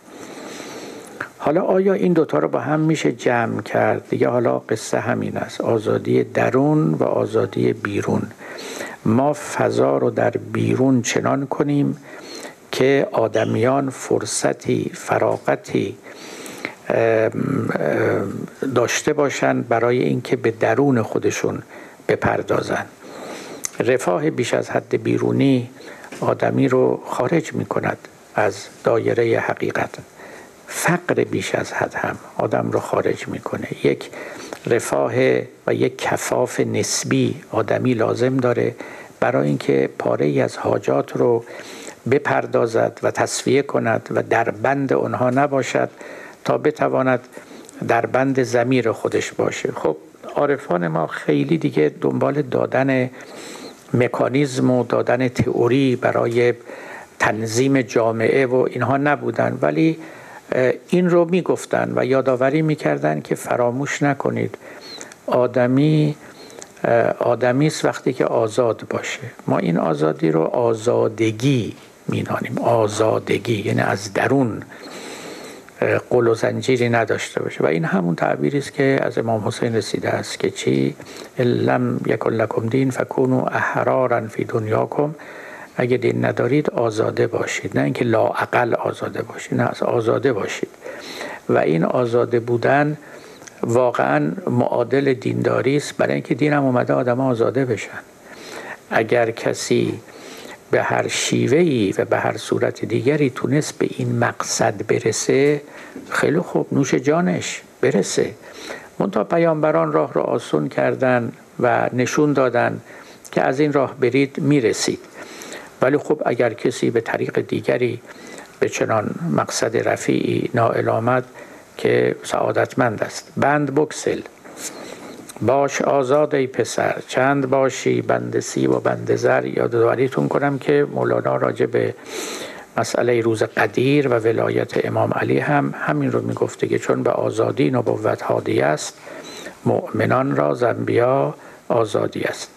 حالا آیا این دوتا رو با هم میشه جمع کرد؟ دیگه حالا قصه همین است. آزادی درون و آزادی بیرون. ما فضا رو در بیرون چنان کنیم که آدمیان فرصتی فراغتی داشته باشند برای اینکه به درون خودشون بپردازن. رفاه بیش از حد بیرونی آدمی رو خارج می کند از دایره حقیقت. فقر بیش از حد هم آدم رو خارج می‌کنه. یک رفاه و یک کفاف نسبی آدمی لازم داره برای اینکه پاره ای از حاجات رو بپردازد و تصفیه کند و در بند آنها نباشد تا بتواند در بند زمیر خودش باشه. خب عارفان ما خیلی دیگه دنبال دادن مکانیزم و دادن تئوری برای تنظیم جامعه و اینها نبودن ولی این رو می‌گفتن و یادآوری می‌کردن که فراموش نکنید آدمی آدمی است وقتی که آزاد باشه. ما این آزادی رو آزادگی مینانیم آزادگی یعنی از درون قل و زنجیری نداشته باشه. و این همون تعبیری است که از امام حسین رسیده است که چی؟ لم یکن لکم دین فکونو احرارا فی دنیاکم. اگه دین ندارید آزاده باشید. نه اینکه لاعقل آزاده باشید نه از آزاده باشید. و این آزاده بودن واقعا معادل دینداری است. برای اینکه دین هم اومده آدم آزاده بشن. اگر کسی به هر شیوهی و به هر صورت دیگری تونست به این مقصد برسه خیلی خوب نوش جانش برسه. منتها پیامبران راه را آسون کردن و نشون دادن که از این راه برید می‌رسید. ولی خب اگر کسی به طریق دیگری به چنان مقصد رفیعی نائل آمد که سعادتمند است. بند بکسل. باش آزاد ای پسر چند باشی بند سی و بند زر؟ یادآوریتون کنم که مولانا راجع به مسئله روز قدیر و ولایت امام علی هم همین رو می‌گفته که چون به آزادی نبوت هادی است مؤمنان را زنبیا آزادی است.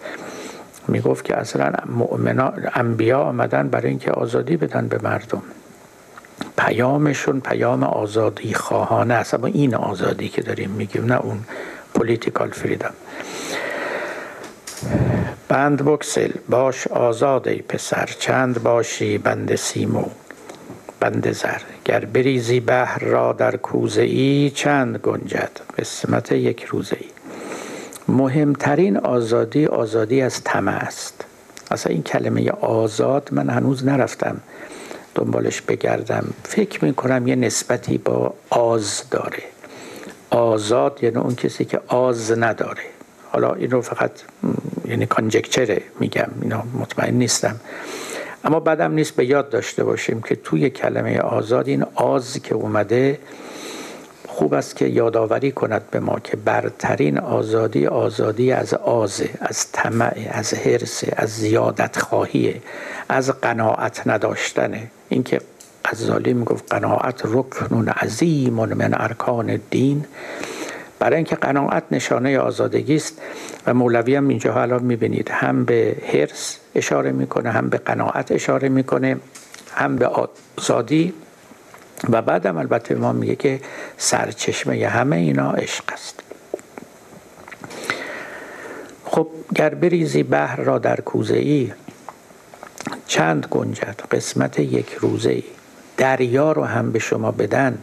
می‌گفت که اصلا مؤمنان انبیا آمدن برای اینکه آزادی بدن به مردم. پیامشون پیام آزادی خواهانه است. اما این آزادی که داریم میگیم نه اون پولیتیکال فریدم بند بکسل باش آزاد ای پسر چند باشی بند سیمو بند زر گر بریزی بحر را در کوزه ای چند گنجد قسمت یک روزه ای مهمترین آزادی آزادی از طمع است اصلا این کلمه آزاد من هنوز نرفتم دنبالش بگردم فکر می‌کنم یه نسبتی با آز داره آزاد یعنی اون کسی که آز نداره. حالا این رو فقط یعنی کانجکچره میگم اینا مطمئن نیستم. اما بعدم نیست به یاد داشته باشیم که توی کلمه آزاد این آز که اومده خوب است که یادآوری کند به ما که برترین آزادی آزادی از آزه از طمع از حرس از زیادت خواهیه از قناعت نداشتنه. اینکه غزالی می‌گفت قناعت رکن عظیم من ارکان دین برای اینکه قناعت نشانه آزادگی است و مولوی هم اینجا حالا می‌بینید هم به حرس اشاره می‌کنه هم به قناعت اشاره می‌کنه هم به آزادی. و بعدم البته ما میگه که سرچشمه همه اینا عشق است. خب گر بریزی بحر را در کوزه ای چند گنجد قسمت یک روزه ای دریا رو هم به شما بدن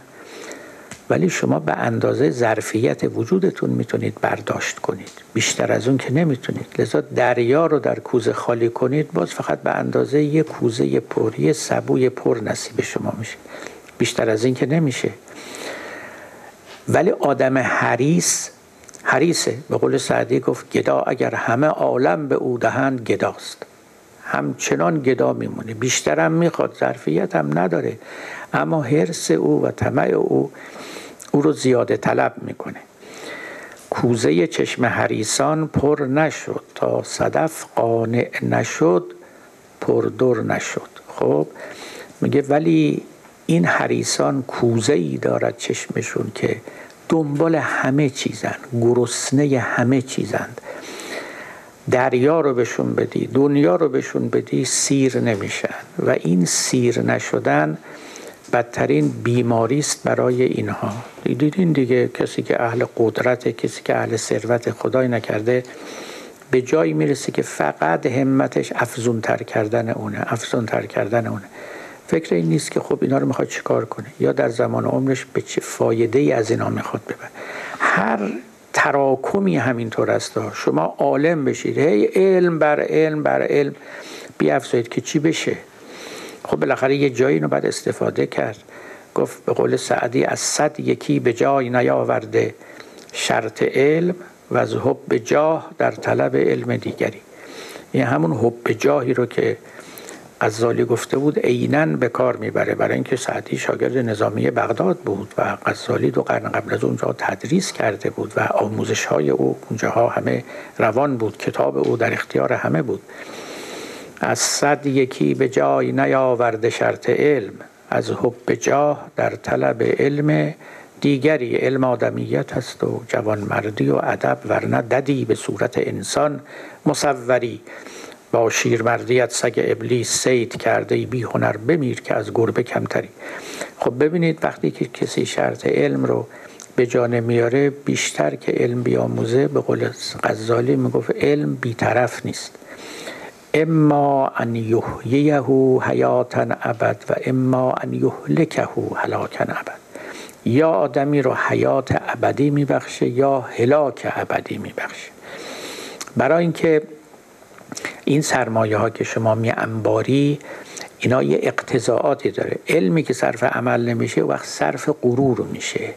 ولی شما به اندازه ظرفیت وجودتون می‌تونید برداشت کنید. بیشتر از اون که نمی‌تونید. لذا دریا رو در کوزه خالی کنید باز فقط به اندازه یه کوزه پر یه سبوی پر نصیب شما میشه. بیشتر از این که نمیشه. ولی آدم حریص حریصه. به قول سعدی گفت گدا اگر همه عالم به او دهند گداست. همچنان گدا میمونه. بیشترم می‌خواد ظرفیت هم نداره. اما حرس او و طمع او او رو زیاده طلب می‌کنه. کوزه چشم حریسان پر نشد. تا صدف قانع نشد پردر نشد. خب میگه ولی این حریسان کوزه ای دارد چشمشون که دنبال همه چیزن. گرسنه همه چیزند. دریا رو بهشون بدی دنیا رو بهشون بدی سیر نمیشن. و این سیر نشدن بدترین بیماری است برای اینها. دیدین دیگه کسی که اهل قدرت کسی که اهل ثروت خدای نکرده به جایی می‌رسه که فقط همتش افزون تر کردن اونه افزون تر کردن اونه. فکر این نیست که خب اینا رو می‌خواد چیکار کنه؟ یا در زمان عمرش به چه فایده ای از اینا می‌خواد ببر هر تراکمی همینطور است. شما عالم بشید. هی علم بر علم بر علم. بیافزایید که چی بشه. خب بالاخره یه جایی رو باید استفاده کرد. گفت به قول سعدی از صد یکی به جای نیاورده. شرط علم و از حب جاه در طلب علم دیگری. این همون حب جاهی رو که غزالی گفته بود عینا به کار می‌بره. برای اینکه سعدی شاگرد نظامی بغداد بود و غزالی دو قرن قبل از اونجا تدریس کرده بود و آموزش های او اونجاها همه روان بود. کتاب او در اختیار همه بود. از صد یکی به جای نیاورده شرط علم از حب جاه در طلب علم دیگری. علم آدمیت هست و جوانمردی و ادب ورنه ددی به صورت انسان مصوری. با شیرمردیت سگ ابلیس سید کرده بی هنر بمیر که از گربه کمتری. خب ببینید وقتی که کسی شرط علم رو به جان میاره بیشتر که علم بیاموزه به قول غزالی می‌گفت علم بیطرف نیست. اما ان یحییه حیاتا ابد و اما ان یهلکه هلاکا ابد. یا آدمی رو حیات ابدی میبخشه یا هلاک ابدی میبخشه. برای اینکه این سرمایه ها که شما می انباری اینا یه اقتضاعاتی داره. علمی که صرف عمل نمیشه وقت صرف غرور میشه.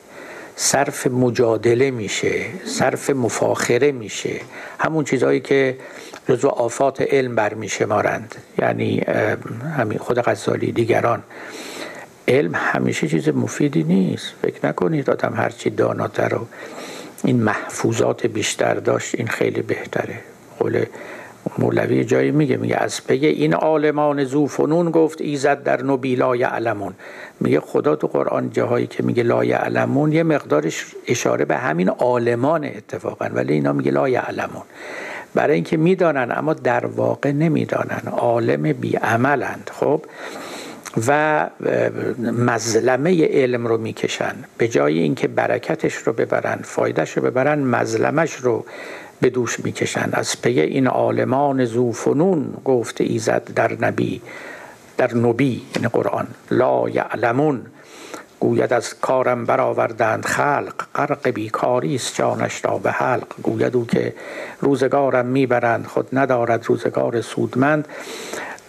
صرف مجادله میشه. صرف مفاخره میشه. همون چیزهایی که جزو آفات علم برمیشمارند. یعنی همین خود غزالی دیگران. علم همیشه چیز مفیدی نیست. فکر نکنید آدم هرچی داناتر و این محفوظات بیشتر داشت این خیلی بهتره. قول مولوی جایی میگه میگه از پی این عالمان زوفنون گفت ایزد در نبی لا یعلمون. میگه خدا تو قرآن جاهایی که میگه لا یعلمون یه مقدارش اشاره به همین عالمان اتفاقا ولی اینا میگه لا یعلمون. برای اینکه می‌دانن اما در واقع نمی‌دانن. عالم بیعملند خب؟ و مظلمه علم رو می‌کشن. به جای اینکه برکتش رو ببرن فایدهش رو ببرن مظلمش رو به دوش می‌کشن از پی این عالمان زوفنون گفت ایزد در نبی در نبی یعنی قرآن. لا یعلمون. گوید از کارم برآوردند خلق. غرق بیکاری است جانش را به حلق. گوید او که روزگارم می‌برند. خود ندارد روزگار سودمند.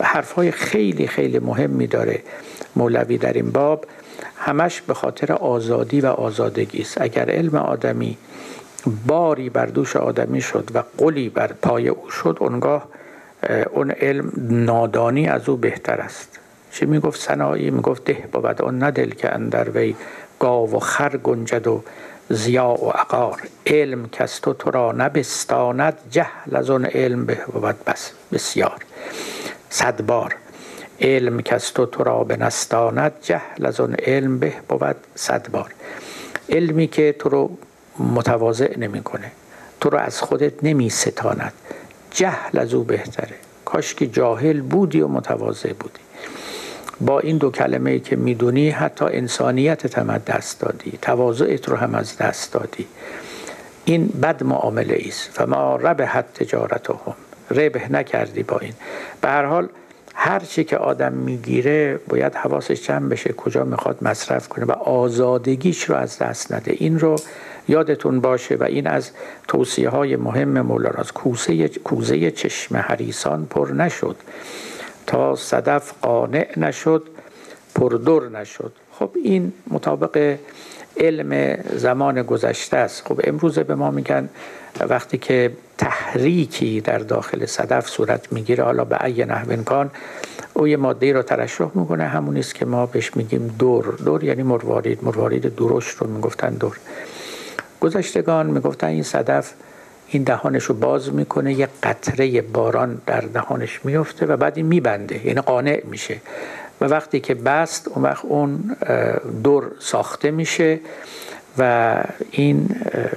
حرفهای خیلی خیلی مهمی داره مولوی در این باب. همش به خاطر آزادی و آزادگی است. اگر علم آدمی باری بر دوش آدمی شد و قلی بر پای او شد اونگاه اون علم نادانی از او بهتر است. چی می‌گفت؟ سنایی می‌گفت ده بود اون ندل که اندر وی گاو و خر گنجد و زیا و عقار. علم کس تو تو را نبستاند جهل از اون علم به بود بس بسیار. صد بار علم کس تو تو را بنستاند جهل از اون علم به بود. صد بار علمی که تو رو متواضع نمی‌کنه. تو رو از خودت نمی ستاند جهل از او بهتره. کاش که جاهل بودی و متواضع بودی. با این دو کلمه ای که می‌دونی حتی انسانیت هم از دست دادی. تواضعت رو هم از دست دادی. این بد معامله است فما ربحت تجارتهم. ربح نکردی با این. به هر حال هر چی که آدم می‌گیره باید حواسش جمع بشه کجا می‌خواد مصرف کنه و آزادگیش رو از دست نده. این رو یادتون باشه و این از توصیه های مهم از کوزه, کوزه چشم حریسان پر نشد. تا صدف قانع نشد پردر نشد. خب این مطابق علم زمان گذشته است. خب امروزه به ما میگن وقتی که تحریکی در داخل صدف صورت می‌گیره حالا به ای نحو کان او یه ماده رو ترشح می‌کنه. همون است که ما بهش میگیم دور. دور یعنی مروارید. مروارید درشت رو می‌گفتن دور. گذشتگان می‌گفتن این صدف این دهانش رو باز می‌کنه یه قطره باران در دهانش میفته و بعد این میبنده یعنی قانع میشه. و وقتی که بست اون وقت اون دور ساخته میشه و این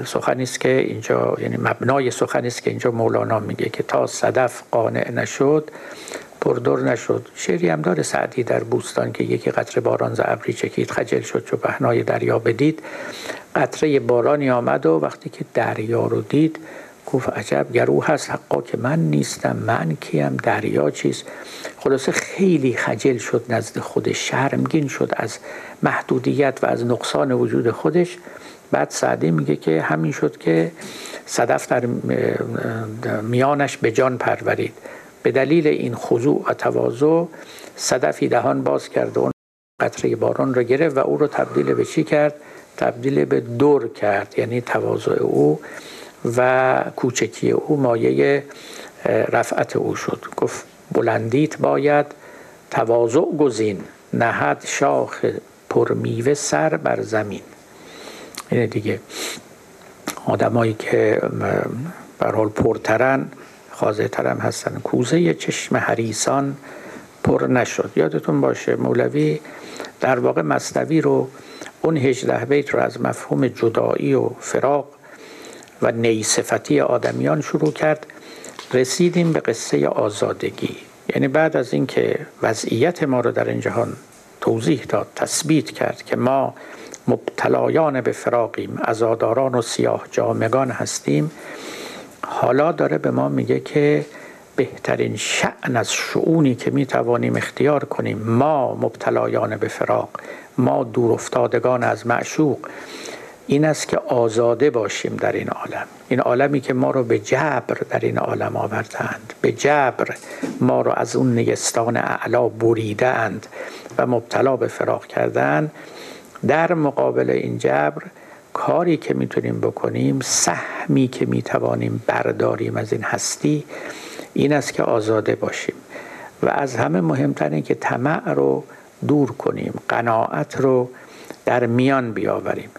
سخنی است که اینجا یعنی مبنای سخنی است که اینجا مولانا میگه که تا صدف قانع نشد پردر نشد. شعری هم داره سعدی در بوستان که یکی قطره باران ز ابری چکید خجل شد چو پهنای دریا بدید. قطره بارانی آمد و وقتی که دریا رو دید گفت عجب گرو هست حقا که من نیستم من کیم دریا چیست؟ خلاصه خیلی خجل شد نزد خودش شرمگین شد از محدودیت و از نقصان وجود خودش. بعد سعدی میگه که همین شد که صدف در میانش به جان پرورید. به دلیل این خضوع و تواضع صدفی دهان باز کرد و اون قطره باران را گرفت و او رو تبدیل به چی کرد؟ تبدیل به دور کرد یعنی تواضع او و کوچکی او مایه رفعت او شد. گفت بلندیت باید تواضع گزین نهد شاخ پرمیوه سر بر زمین. اینه دیگه. آدمایی که بر حال پرترن خازه ترم هستن. کوزه چشم حریسان پر نشد. یادتون باشه مولوی در واقع مصنوی رو اون هجده بیت رو از مفهوم جدایی و فراق و نیصفتی آدمیان شروع کرد. رسیدیم به قصه آزادگی. یعنی بعد از اینکه وضعیت ما رو در این جهان توضیح داد تثبیت کرد که ما مبتلایان به فراقیم ازاداران و سیاه جامگان هستیم. حالا داره به ما میگه که بهترین شعن از شعونی که می توانیم اختیار کنیم ما مبتلایان به فراق ما دور افتادگان از معشوق این است که آزاده باشیم در این عالم. این عالمی که ما رو به جبر در این عالم آوردند به جبر ما رو از اون نیستان اعلا بریدند و مبتلا به فراق کردن در مقابل این جبر کاری که می‌تونیم بکنیم سهمی که می‌توانیم برداریم از این هستی این است که آزاده باشیم. و از همه مهمتر این که طمع رو دور کنیم قناعت رو در میان بیاوریم.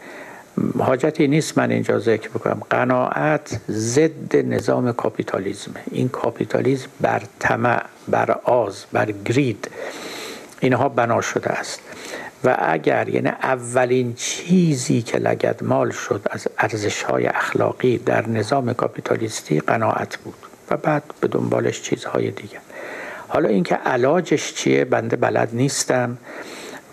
حاجتی نیست من اینجا ذکر بکنم. قناعت ضد نظام کاپیتالیزم. این کاپیتالیزم بر طمع بر آز بر greed اینها بنا شده است. و اگر یعنی اولین چیزی که لگدمال شد از ارزش های اخلاقی در نظام کاپیتالیستی قناعت بود و بعد به دنبالش چیزهای دیگر حالا اینکه علاجش چیه بنده بلد نیستم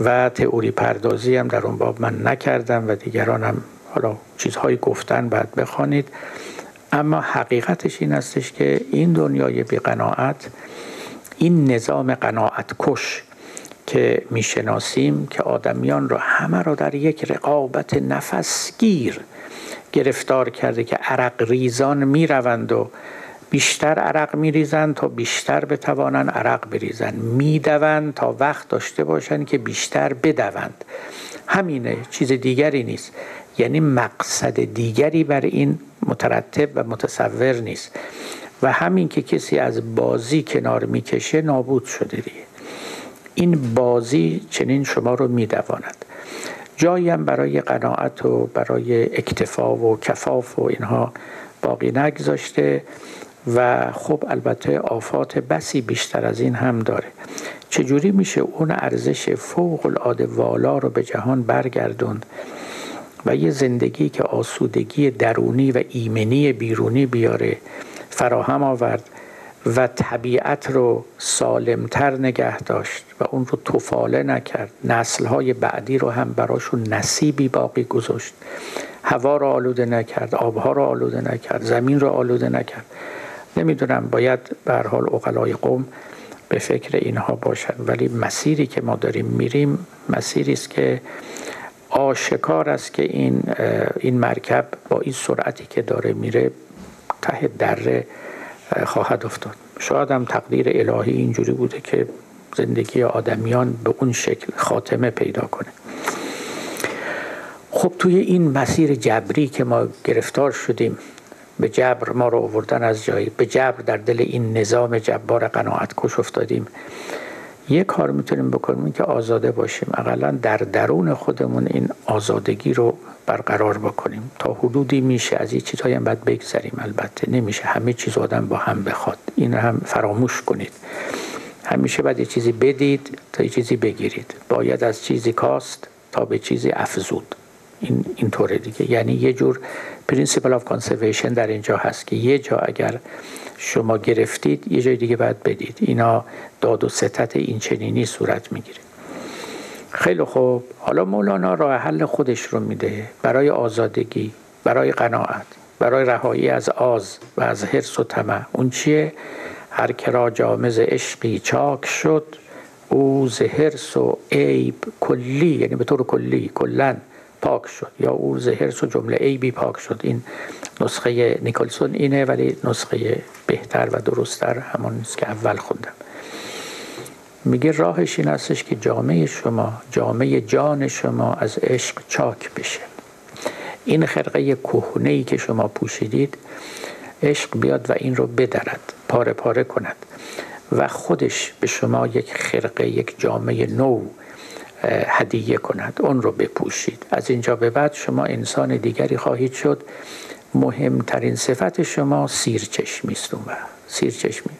و تئوری پردازی هم در اون باب من نکردم و دیگرانم حالا چیزهایی گفتن بعد بخوانید. اما حقیقتش این استش که این دنیای قناعت این نظام قناعت کش که می‌شناسیم که آدمیان را همه را در یک رقابت نفسگیر گرفتار کرده که عرق ریزان می‌روند و بیشتر عرق میریزند تا بیشتر بتوانند عرق بریزند. می‌دوند تا وقت داشته باشند که بیشتر بدوند. همینه چیز دیگری نیست. یعنی مقصد دیگری بر این مترتب و متصور نیست. و همین که کسی از بازی کنار می‌کشه نابود شده دیگه. این بازی چنین شما رو میدواند. جایی هم برای قناعت و برای اکتفا و کفاف و اینها باقی نگذاشته و خب البته آفات بسی بیشتر از این هم داره. چجوری میشه اون ارزش فوق العاده والا رو به جهان برگردوند و یه زندگی که آسودگی درونی و ایمنی بیرونی بیاره فراهم آورد و طبیعت رو سالمتر نگه داشت و اون رو توفاله نکرد. نسلهای بعدی رو هم براشون نصیبی باقی گذاشت. هوا رو آلوده نکرد آبها رو آلوده نکرد زمین رو آلوده نکرد. نمی‌دونم باید به حال اقلای قوم به فکر اینها باشن. ولی مسیری که ما داریم میریم مسیری است که آشکار است که این این مرکب با این سرعتی که داره میره ته دره خواهد افتاد. شاید هم تقدیر الهی اینجوری بوده که زندگی آدمیان به اون شکل خاتمه پیدا کنه. خب توی این مسیر جبری که ما گرفتار شدیم به جبر ما رو آوردن از جایی به جبر در دل این نظام جبار قناعت کش افتادیم. یه کار می‌تونیم بکنیم که آزاده باشیم. اقلا در درون خودمون این آزادگی رو برقرار بکنیم. تا حدودی میشه از این چیزهایی هم باید بگذریم. البته نمیشه. همه چیز آدم با هم بخواد. این هم فراموش کنید. همیشه باید یه چیزی بدید تا یه چیزی بگیرید. باید از چیزی کاست تا به چیزی افزود. این اینطوره دیگه. یعنی یه جور principle of conservation در اینجا هست که یه جا اگر شما گرفتید یه جای دیگه باید بدید. اینا داد و ستد این چنینی صورت می‌گیره. خیلی خوب. حالا مولانا راه حل خودش رو میده. برای آزادگی برای قناعت برای رهایی از آز و از حرس و طمع. اون چیه؟ هر کرا جامز عشقی چاک شد او ز حرس و عیب کلی یعنی به طور کلی کلا پاک شد. یا او ز حرس و جمله عیبی پاک شد. این نسخه نیکلسون اینه ولی نسخه بهتر و درستتر همون است که اول خوندم. میگه راهش این هستش که جامعه شما جامعه جان شما از عشق چاک بشه. این خرقه کهنه ای که شما پوشیدید عشق بیاد و این رو بدرد پاره پاره کند. و خودش به شما یک خرقه یک جامعه نو هدیه کند. اون رو بپوشید. از اینجا به بعد شما انسان دیگری خواهید شد. مهمترین صفت شما سیرچشمی است و سیرچشمی.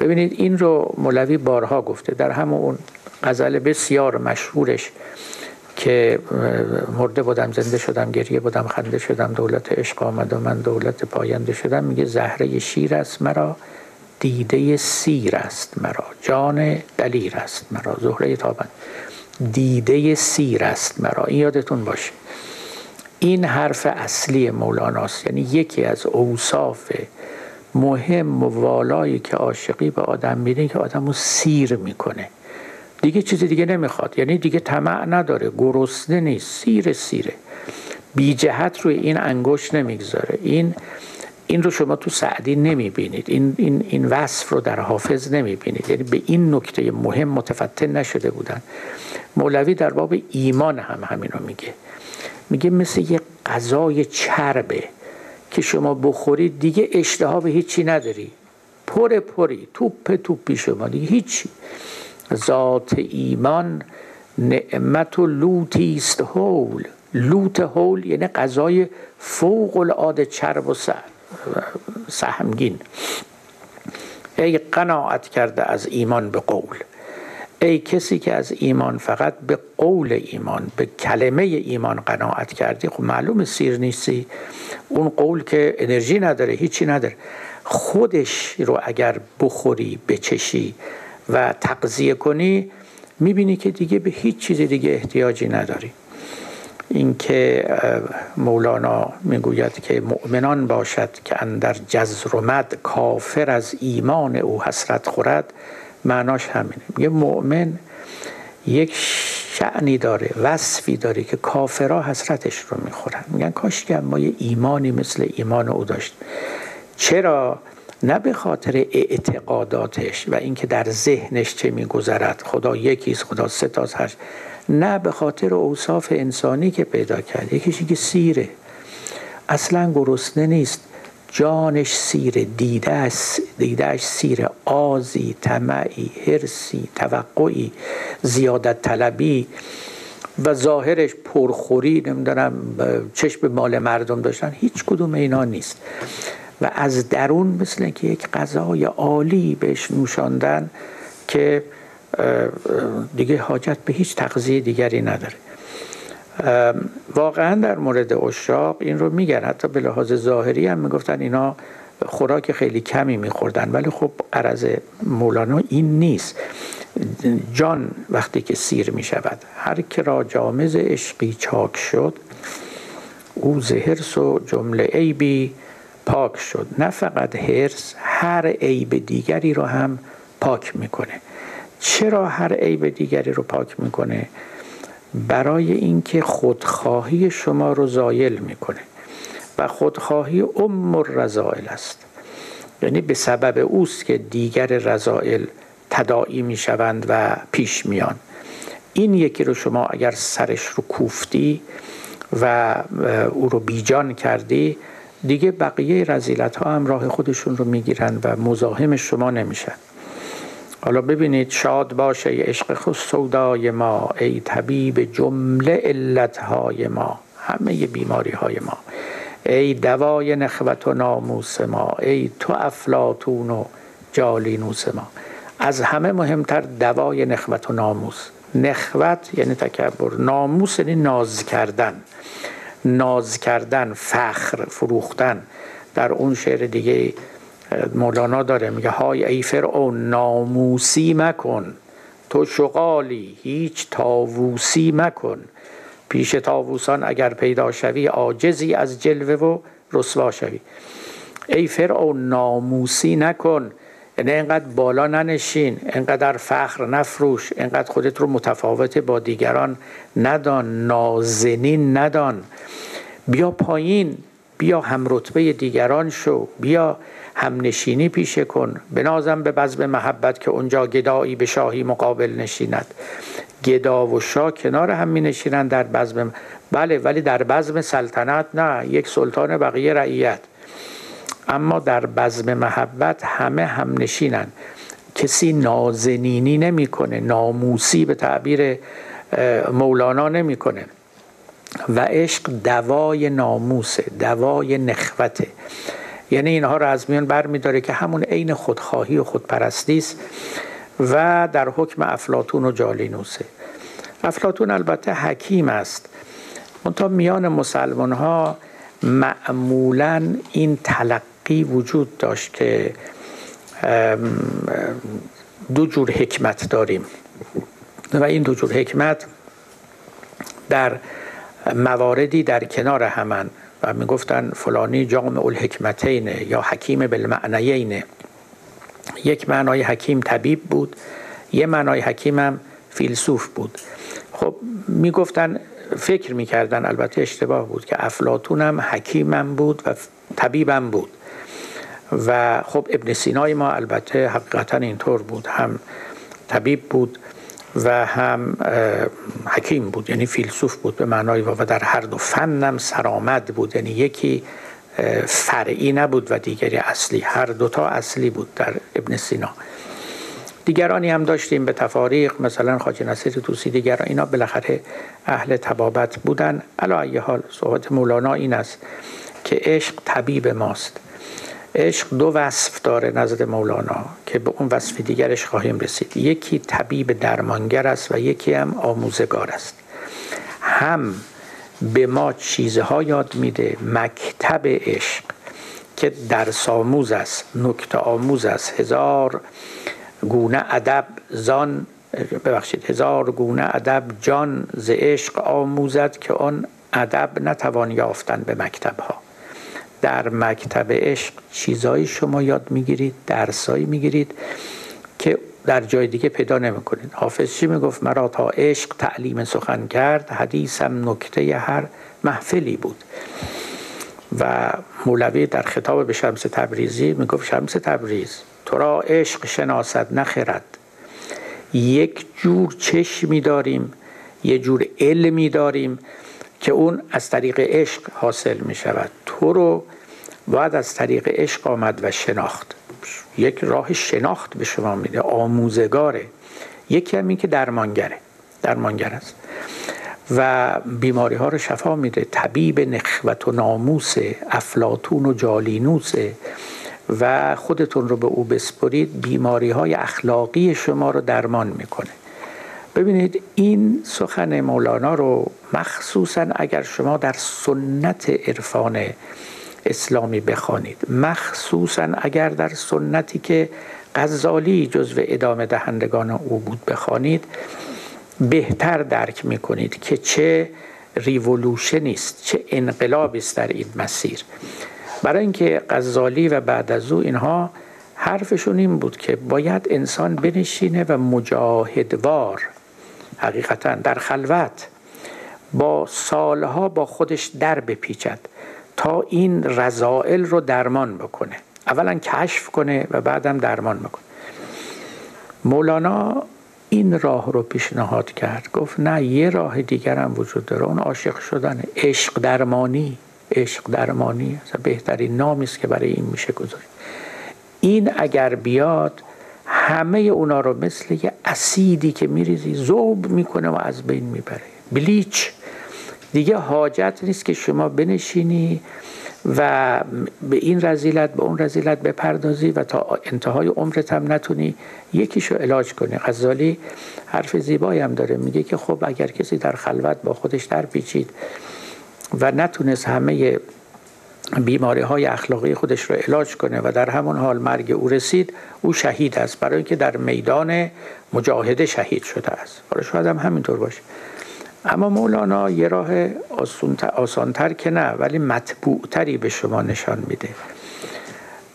ببینید این رو مولوی بارها گفته. در همون اون غزل بسیار مشهورش که مرده بودم زنده شدم گریه بودم خنده شدم دولت عشق آمد و من دولت پاینده شدم. میگه زهره شیر است مرا دیده سیر است مرا جان دلیر است مرا زهره تابند دیده سیر است مرا. این یادتون باشه. این حرف اصلی مولاناست یعنی یکی از اوصاف مهم و والایی که عاشقی به آدم میده که آدم رو سیر می‌کنه. دیگه چیز دیگه نمی‌خواد. یعنی دیگه طمع نداره. گرسنه نیست. سیر سیره. بی جهت روی این انگشت نمی‌گذاره. این این رو شما تو سعدی نمی‌بینید. این, این, این وصف رو در حافظ نمی‌بینید. یعنی به این نکته مهم متفتن نشده بودن. مولوی در باب ایمان هم همین رو میگه. میگه مثل یه غذای چربه. که شما بخورید دیگه اشتها به هیچی نداری. پر پری توپ توپی شما دیگه هیچی. ذات ایمان نعمت و لوتی است هول. لوت هول یعنی غذای فوق العاده چرب و سهمگین. ای قناعت کرده از ایمان به قول. ای کسی که از ایمان فقط به قول ایمان به کلمه ایمان قناعت کردی خب معلوم سیر نیستی. اون قول که انرژی نداره هیچی نداره. خودش رو اگر بخوری بچشی و تقضیه کنی می‌بینی که دیگه به هیچ چیز دیگه احتیاجی نداری. اینکه مولانا می‌گوید که مؤمنان باشد که اندر جزر و کافر از ایمان او حسرت خورد. معناش همینه. میگه مؤمن یک شعنی داره وصفی داره که کافرها حسرتش رو می‌خورن. میگن کاش که ما یه ایمانی مثل ایمان او داشت چرا؟ نه به خاطر اعتقاداتش و اینکه در ذهنش چه میگذرد خدا یکیست خدا ستاست هست نه به خاطر اوصاف انسانی که پیدا کرد. یکیشی که سیره. اصلا گرسنه نیست. جانش سیره دیدهش, دیدهش سیره آزی طمعی هرسی توقعی زیادت طلبی و ظاهرش پرخوری نمی‌دونم چشم مال مردم داشتن. هیچ کدوم اینا نیست. و از درون مثل که یک غذای عالی بهش نوشاندن که دیگه حاجت به هیچ تغذیه دیگری نداره. واقعا در مورد اشاق این رو میگن. حتی به لحاظ ظاهری هم می‌گفتن اینا خوراک خیلی کمی میخوردن ولی خب قرض مولانا این نیست. جان وقتی که سیر می‌شود هر که را جامز عشقی چاک شد او زهرس و جمله عیبی پاک شد. نه فقط هرس هر عیب دیگری رو هم پاک می‌کنه. چرا هر عیب دیگری رو پاک می‌کنه؟ برای اینکه خودخواهی شما رو زایل می‌کنه. و خودخواهی ام الرزائل است. یعنی به سبب اوست که دیگر رضائل تداعی می‌شوند و پیش میان. این یکی رو شما اگر سرش رو کوفتی و او رو بیجان کردی دیگه بقیه رزیلت ها هم راه خودشون رو می‌گیرن و مزاحم شما نمیشن. حالا ببینید شاد باشه عشق خود سودای ما ای طبیب جمله علتهای ما همه بیماری های ما. ای دوای نخوت و ناموس ما ای تو افلاتون و جالینوس ما. از همه مهمتر دوای نخوت و ناموس. نخوت یعنی تکبر ناموس یعنی ناز کردن. ناز کردن فخر فروختن. در اون شعر دیگه مولانا داره میگه های ای فرعون ناموسی مکن تو شغالی هیچ تاووسی مکن. پیش تاووسان اگر پیدا شوی عاجزی از جلوه و رسوا شوی. ای فرعون ناموسی نکن. یعنی اینقدر بالا ننشین اینقدر فخر نفروش اینقدر خودت رو متفاوت با دیگران ندان نازنین ندان. بیا پایین بیا هم رتبه دیگران شو بیا همنشینی پیشه کن. بنازم به بزم محبت که اونجا گدایی به شاهی مقابل نشیند. گدا و شاه کنار هم می نشینند در بزم. بله ولی در بزم سلطنت نه یک سلطان بقیه رعیت. اما در بزم محبت همه هم نشینند کسی نازنینی نمی‌کنه ناموسی به تعبیر مولانا نمی‌کنه. و عشق دوای ناموسه دوای نخوته. یعنی اینها رو از میان بر میداره که همون عین خودخواهی و خودپرستی است و در حکم افلاتون و جالینوسه. افلاتون البته حکیم است. منتها میان مسلمان ها معمولا این تلقی وجود داشت که دو جور حکمت داریم. و این دو جور حکمت در مواردی در کنار همن. و می‌گفتن فلانی جامع الحکمتین یا حکیم بالمعنیین. یک معنای حکیم طبیب بود یه معنای حکیم فیلسوف بود. خب می‌گفتن فکر می‌کردن البته اشتباه بود که افلاتون هم حکیمم بود و طبیبم بود. و خب ابن سینای ما البته حقیقتا اینطور بود هم طبیب بود و هم حکیم بود یعنی فیلسوف بود به معنای و در هر دو فنم سرآمد بود یعنی یکی فرعی نبود و دیگری اصلی هر دوتا اصلی بود در ابن سینا. دیگرانی هم داشتیم به تفاریق مثلا خاجه نصیر توسی دیگر اینا بالاخره اهل تبابت بودن. علا ای حال صحبت مولانا این است که عشق طبیب ماست. عشق دو وصف داره نزد مولانا که به اون وصف دیگرش خواهیم رسید. یکی طبیب درمانگر است و یکی هم آموزگار است. هم به ما چیزها یاد میده مکتب عشق که درس آموز است نکته آموز است. هزار گونه ادب زان ببخشید هزار گونه ادب جان ز عشق آموزد که آن ادب نتوان یافتن به مکتب ها در مکتب عشق چیزایی شما یاد می‌گیرید درسایی می‌گیرید که در جای دیگه پیدا نمی‌کنید. حافظ چی می‌گفت؟ مرا تا عشق تعلیم سخن کرد حدیثم نکته هر محفلی بود. و مولوی در خطاب به شمس تبریزی می‌گفت شمس تبریز تو را عشق شناسد نخرد یک جور چشمی داریم یه جور علمی داریم که اون از طریق عشق حاصل می شود تو رو باید از طریق عشق آمد و شناخت. یک راه شناخت به شما میده آموزگاره. یکی هم این که درمانگره. درمانگر است. و بیماری ها رو شفا میده. طبیب نخوت و ناموس افلاتون و جالینوس. و خودتون رو به او بسپرید. بیماری های اخلاقی شما رو درمان می‌کنه. ببینید این سخن مولانا رو مخصوصا اگر شما در سنت عرفان اسلامی بخوانید. مخصوصا اگر در سنتی که غزالی جزو ادامه دهندگان او بود بخوانید بهتر درک می‌کنید که چه ریولوشنی است چه انقلابی است در این مسیر. برای اینکه غزالی و بعد از او اینها حرفشون این بود که باید انسان بنشینه و مجاهدوار حقیقتا در خلوت با سالها با خودش در بپیچد. تا این رضائل رو درمان بکنه. اولا کشف کنه و بعدم درمان بکنه. مولانا این راه رو پیشنهاد کرد. گفت نه یه راه دیگر هم وجود داره. اون عاشق شدن عشق درمانی. عشق درمانی. بهترین نامی است که برای این میشه گذاری این اگر بیاد همه اونا رو مثل یه اسیدی که میریزی زوب می‌کنه و از بین می‌بره. بلیچ. دیگه حاجت نیست که شما بنشینی و به این رزیلت به اون رزیلت بپردازی و تا انتهای عمرت هم نتونی یکیشو علاج کنی. غزالی حرف زیبایی هم داره میگه که خب اگر کسی در خلوت با خودش در پیچید و نتونست همه بیماری های اخلاقی خودش رو علاج کنه و در همون حال مرگ او رسید او شهید است. برای اینکه در میدان مجاهده شهید شده است. حالا شاید هم همینطور باشه. اما مولانا یه راه آسانتر که نه ولی مطبوعتری به شما نشان میده.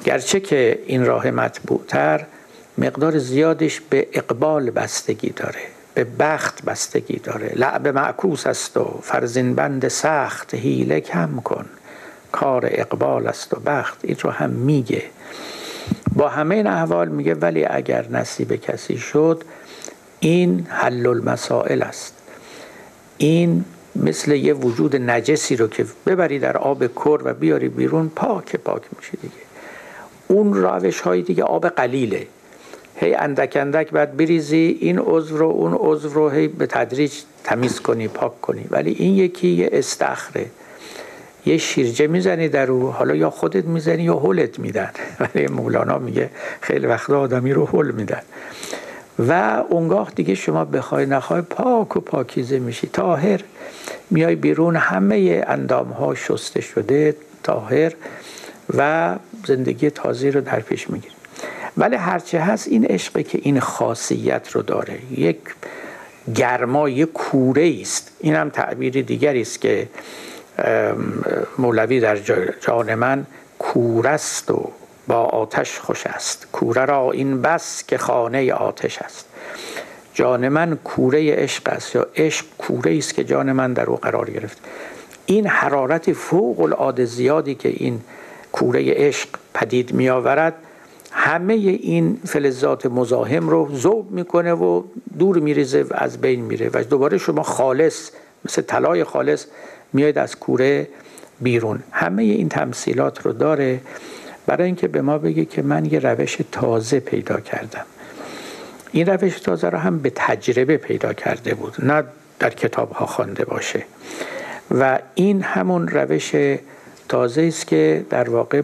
گرچه که این راه مطبوعتر مقدار زیادش به اقبال بستگی داره به بخت بستگی داره. لعب معکوس است و فرزین بند سخت هیله کم کن. کار اقبال است و بخت. این رو هم میگه. با همه این احوال میگه ولی اگر نصیب کسی شد این حل المسائل است. این مثل یه وجود نجسی رو که ببری در آب کر و بیاری بیرون پاک پاک میشه دیگه. اون روش های دیگه آب قلیله. هی اندک اندک بعد بریزی این عضو رو اون عضو رو هی به تدریج تمیز کنی پاک کنی. ولی این یکی یه استخره. یه شیرجه می‌زنی در او حالا یا خودت می‌زنی یا هلت میدن. ولی مولانا میگه خیلی وقت آدمی رو هل میدن. و اونگاه دیگه شما بخوای نخوای پاک و پاکیزه میشی. تاهر میای بیرون همه اندام ها شسته شده تاهر و زندگی تازی رو در پیش می‌گیری. ولی هرچه هست این عشقی که این خاصیت رو داره. یک گرمای کوره است. این هم تعبیر دیگری است که مولوی در جان من کورست و با آتش خوش است. کوره را این بس که خانه آتش است. جان من کوره عشق است. یا عشق کوره است که جان من در او قرار گرفت. این حرارت فوق العاده زیادی که این کوره عشق پدید می آورد همه این فلزات مزاحم رو ذوب می‌کنه و دور میریزه و از بین میره و دوباره شما خالص مثل طلای خالص میاید از کوره بیرون. همه این تمثیلات رو داره برای اینکه به ما بگه که من یه روش تازه پیدا کردم. این روش تازه رو هم به تجربه پیدا کرده بود نه در کتاب ها خوانده باشه. و این همون روش تازه است که در واقع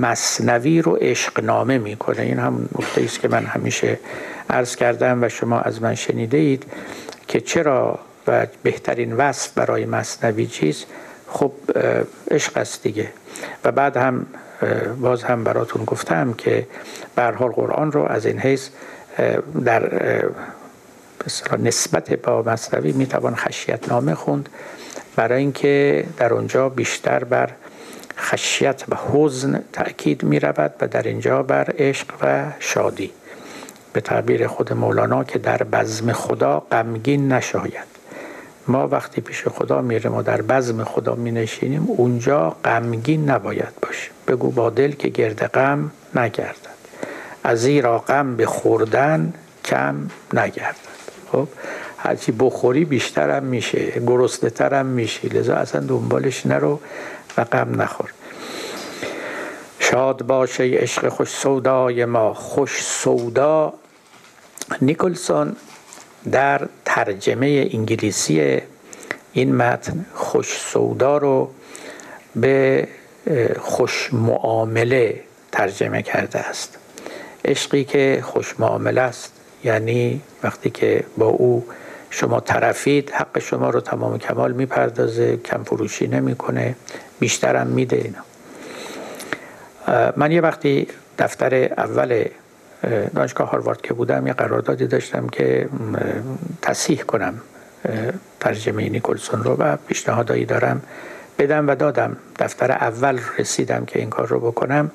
مصنوی رو عشق نامه می‌کنه. این هم نکته است که من همیشه عرض کردم و شما از من شنیده اید که چرا و بهترین وصف برای مصنوی چیست؟ خب عشق است دیگه. و بعد هم باز هم براتون گفتم که به حال قرآن رو از این حیث در نسبت با مصنوی می‌توان خشیت نامه خوند برای اینکه در اونجا بیشتر بر خشیت و حزن تأکید می رود و در اینجا بر عشق و شادی. به تعبیر خود مولانا که در بزم خدا غمگین نشاید. ما وقتی پیش خدا میریم و در بزم خدا می نشینیم اونجا غمگین نباید باشیم. بگو با دل که گرد غم نگردد. از زیرا غم به خوردن کم نگردد. خب هرچی بخوری بیشترم میشه گرسنه ترم میشی لذا اصلا دنبالش نرو و غم نخور. شاد باشه عشق خوش سودای ما. خوش سودا نیکلسون در ترجمه انگلیسی این متن خوش سودا رو به خوش معامله ترجمه کرده است. عشقی که خوش معامله است یعنی وقتی که با او شما طرفید حق شما رو تمام کمال می‌پردازه کم فروشی نمی‌کنه بیشترم میده اینا. من یه وقتی دفتر اول دانشگاه هاروارد که بودم یه قراردادی داشتم که تصحیح کنم ترجمه نیکلسون رو و پیشنهادایی دارم. بدم و دادم. دفتر اول رسیدم که این کار رو بکنم.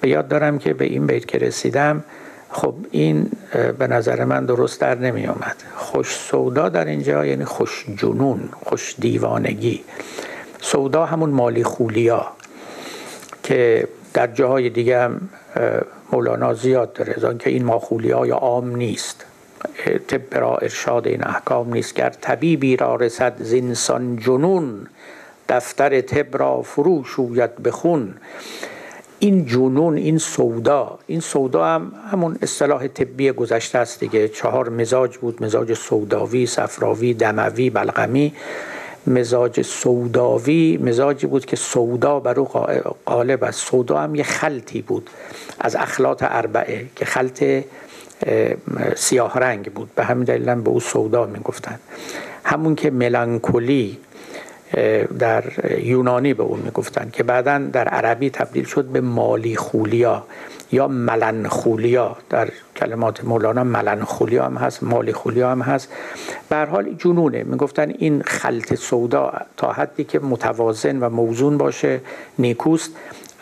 به یاد دارم که به این بیت که رسیدم خب این به نظر من درست در نمی آمد. خوش سودا در اینجا یعنی خوش جنون خوش دیوانگی. سودا همون مالی خولیا که در جاهای دیگه هم مولانا زیاد داره. از که این ماخولیا یا عام نیست. طب را ارشاد این احکام نیست. گر طبیبی را رسد زینسان جنون دفتر طب را فرو شوید بخون این جنون این سودا این سودا هم همون اصطلاح طبی گذشته است دیگه. چهار مزاج بود. مزاج سوداوی صفراوی دموی بلغمی. مزاج سوداوی مزاجی بود که سودا بر او غالب است. سودا هم یه خلطی بود از اخلاط اربعه که خلط سیاه رنگ بود. به همین دلیل به او سودا می‌گفتن همون که ملانکولی در یونانی به اون می‌گفتن که بعدا در عربی تبدیل شد به مالی خولیا یا ملن خولیا در کلمات مولانا ملن خولیا هم هست مالی خولیا هم هست. به حال جنونه می‌گفتن این خلط سودا تا حدی که متوازن و موزون باشه نیکوست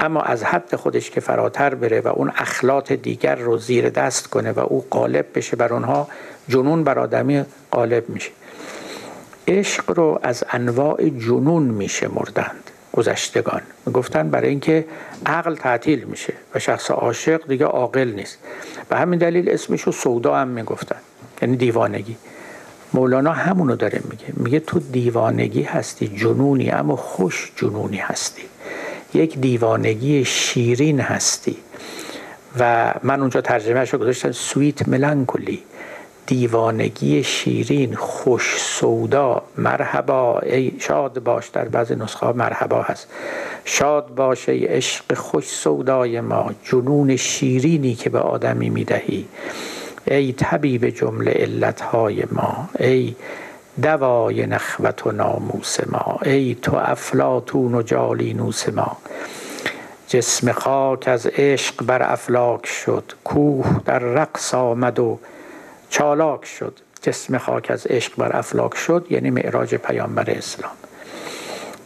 اما از حد خودش که فراتر بره و اون اخلاط دیگر رو زیر دست کنه و او غالب بشه بر اونها جنون بر آدمی غالب میشه. عشق رو از انواع جنون میشه مردند گذشتگان. گفتن برای اینکه عقل تعطیل میشه و شخص عاشق دیگه عاقل نیست. به همین دلیل اسمش رو سودا هم می‌گفتن. یعنی دیوانگی. مولانا همونو داره میگه. میگه تو دیوانگی هستی جنونی اما خوش جنونی هستی. یک دیوانگی شیرین هستی. و من اونجا ترجمهش رو گذاشتم سویت ملانکولی دیوانگی شیرین خوش سودا. مرحبا. ای شاد باش در بعض نسخه مرحبا هست. شاد باش ای عشق خوش سودای ما جنون شیرینی که به آدمی می‌دهی ای طبیب جمله علتهای ما ای دوای نخوت و ناموس ما ای تو افلاتون و جالینوس ما. جسم خاک از عشق بر افلاک شد کوه در رقص آمد و چالاک شد. جسم خاک از عشق بر افلاک شد یعنی معراج پیامبر اسلام.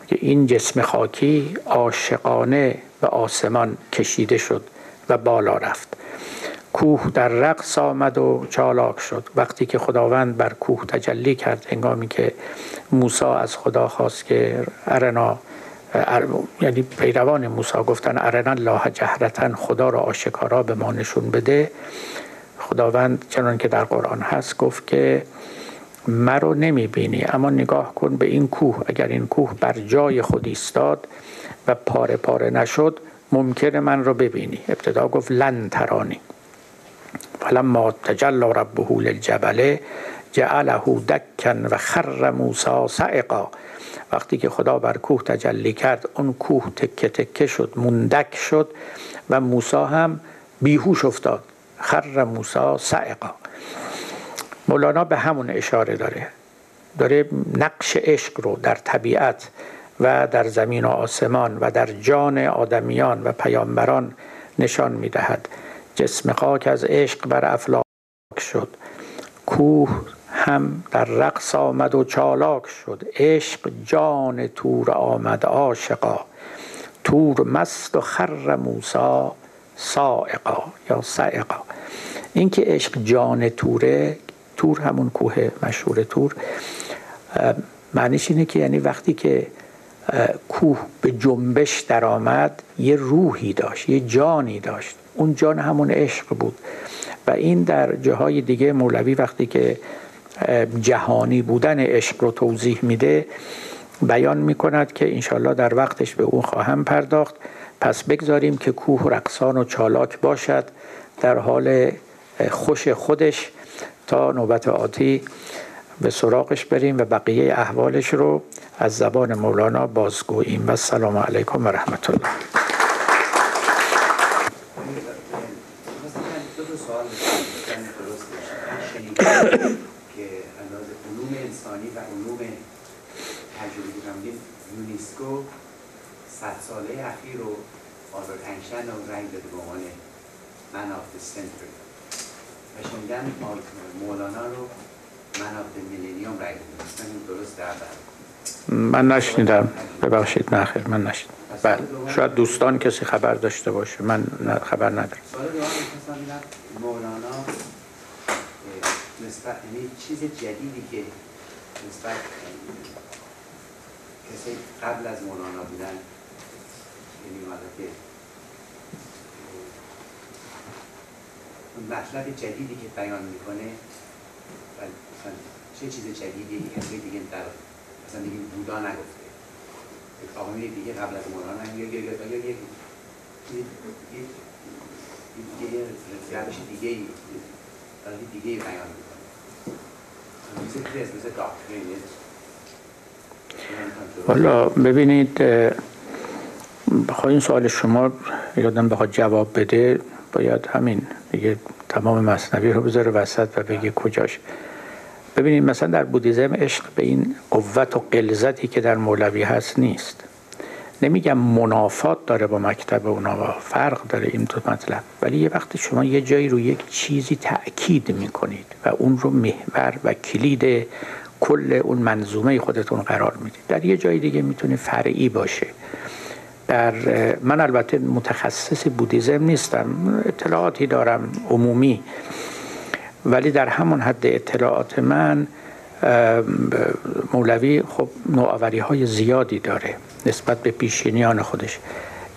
این جسم خاکی عاشقانه به آسمان کشیده شد و بالا رفت. کوه در رقص آمد و چالاک شد. وقتی که خداوند بر کوه تجلی کرد هنگامی که موسی از خدا خواست که ارنا یعنی پیروان موسی گفتن ارنا الله جهرتن خدا را آشکارا به ما نشون بده. خداوند چنان که در قرآن هست گفت که مرا نمی بینی اما نگاه کن به این کوه. اگر این کوه بر جای خود ایستاد و پاره پاره نشد ممکن من را ببینی. ابتدا گفت لن ترانی. فلما تجلى ربه للجبل جعله دکن و خر موسا سعقا. وقتی که خدا بر کوه تجلی کرد اون کوه تکه تکه شد مندک شد و موسا هم بیهوش افتاد. خر موسا سعقا مولانا به همون اشاره داره. داره نقش عشق رو در طبیعت و در زمین و آسمان و در جان آدمیان و پیامبران نشان می‌دهد. جسم خاک از عشق بر افلاک شد. کوه هم در رقص آمد و چالاک شد. عشق جان تور آمد عاشقا. تور مست و خر موسا سائقا یا سائقا. اینکه عشق جان توره تور همون کوه مشهور تور معنیش اینه که یعنی وقتی که کوه به جنبش درآمد یه روحی داشت یه جانی داشت. اون جان همون عشق بود. و این در جاهای دیگه مولوی وقتی که جهانی بودن عشق رو توضیح میده بیان می‌کند که انشالله در وقتش به اون خواهم پرداخت. پس بگذاریم که کوه رقصان و چالاک باشد در حال خوش خودش تا نوبت آتی به سراغش بریم و بقیه احوالش رو از زبان مولانا بازگوییم. و سلام علیکم و رحمت الله. یونسکو صد ساله اخیر رو آلبرت اینشتین رو rank داده به عنوان man of century. و شنیدم مولانا رو man of millennium rank داده درست در من نشنیدم. ببخشید نه خیر من نشنیدم. بله. شاید دوستان کسی خبر داشته باشه. من خبر ندارم. مولانا نسبت یعنی چیز جدیدی که نسبت کسی قبل از مولانا بودن یعنی که مطلب جدیدی که بیان می‌کنه مثلا چه چیز جدیدی کسی دیگه در مثلا دیگه بودا نگفته. آقای دیگه قبل از مولانا یا یک روش دیگه ای دیگه ای بیان می‌کنه. حالا ببینید بخواه این سوال شما یادم بخواد جواب بده باید همین دیگه تمام مصنوی رو بذاره وسط و بگه کجاش. ببینید مثلا در بودیزم عشق به این قوت و قلزتی که در مولوی هست نیست. نمیگم منافات داره با مکتب اونا فرق داره این دو مطلب ولی یه وقتی شما یه جایی رو یک چیزی تأکید می‌کنید و اون رو محور و کلید کل اون منظومه خودتون قرار می‌دید. در یه جای دیگه می‌تونه فرعی باشه. در من البته متخصص بودیزم نیستم اطلاعاتی دارم عمومی ولی در همون حد اطلاعات من مولوی خب نوآوری های زیادی داره نسبت به پیشینیان خودش.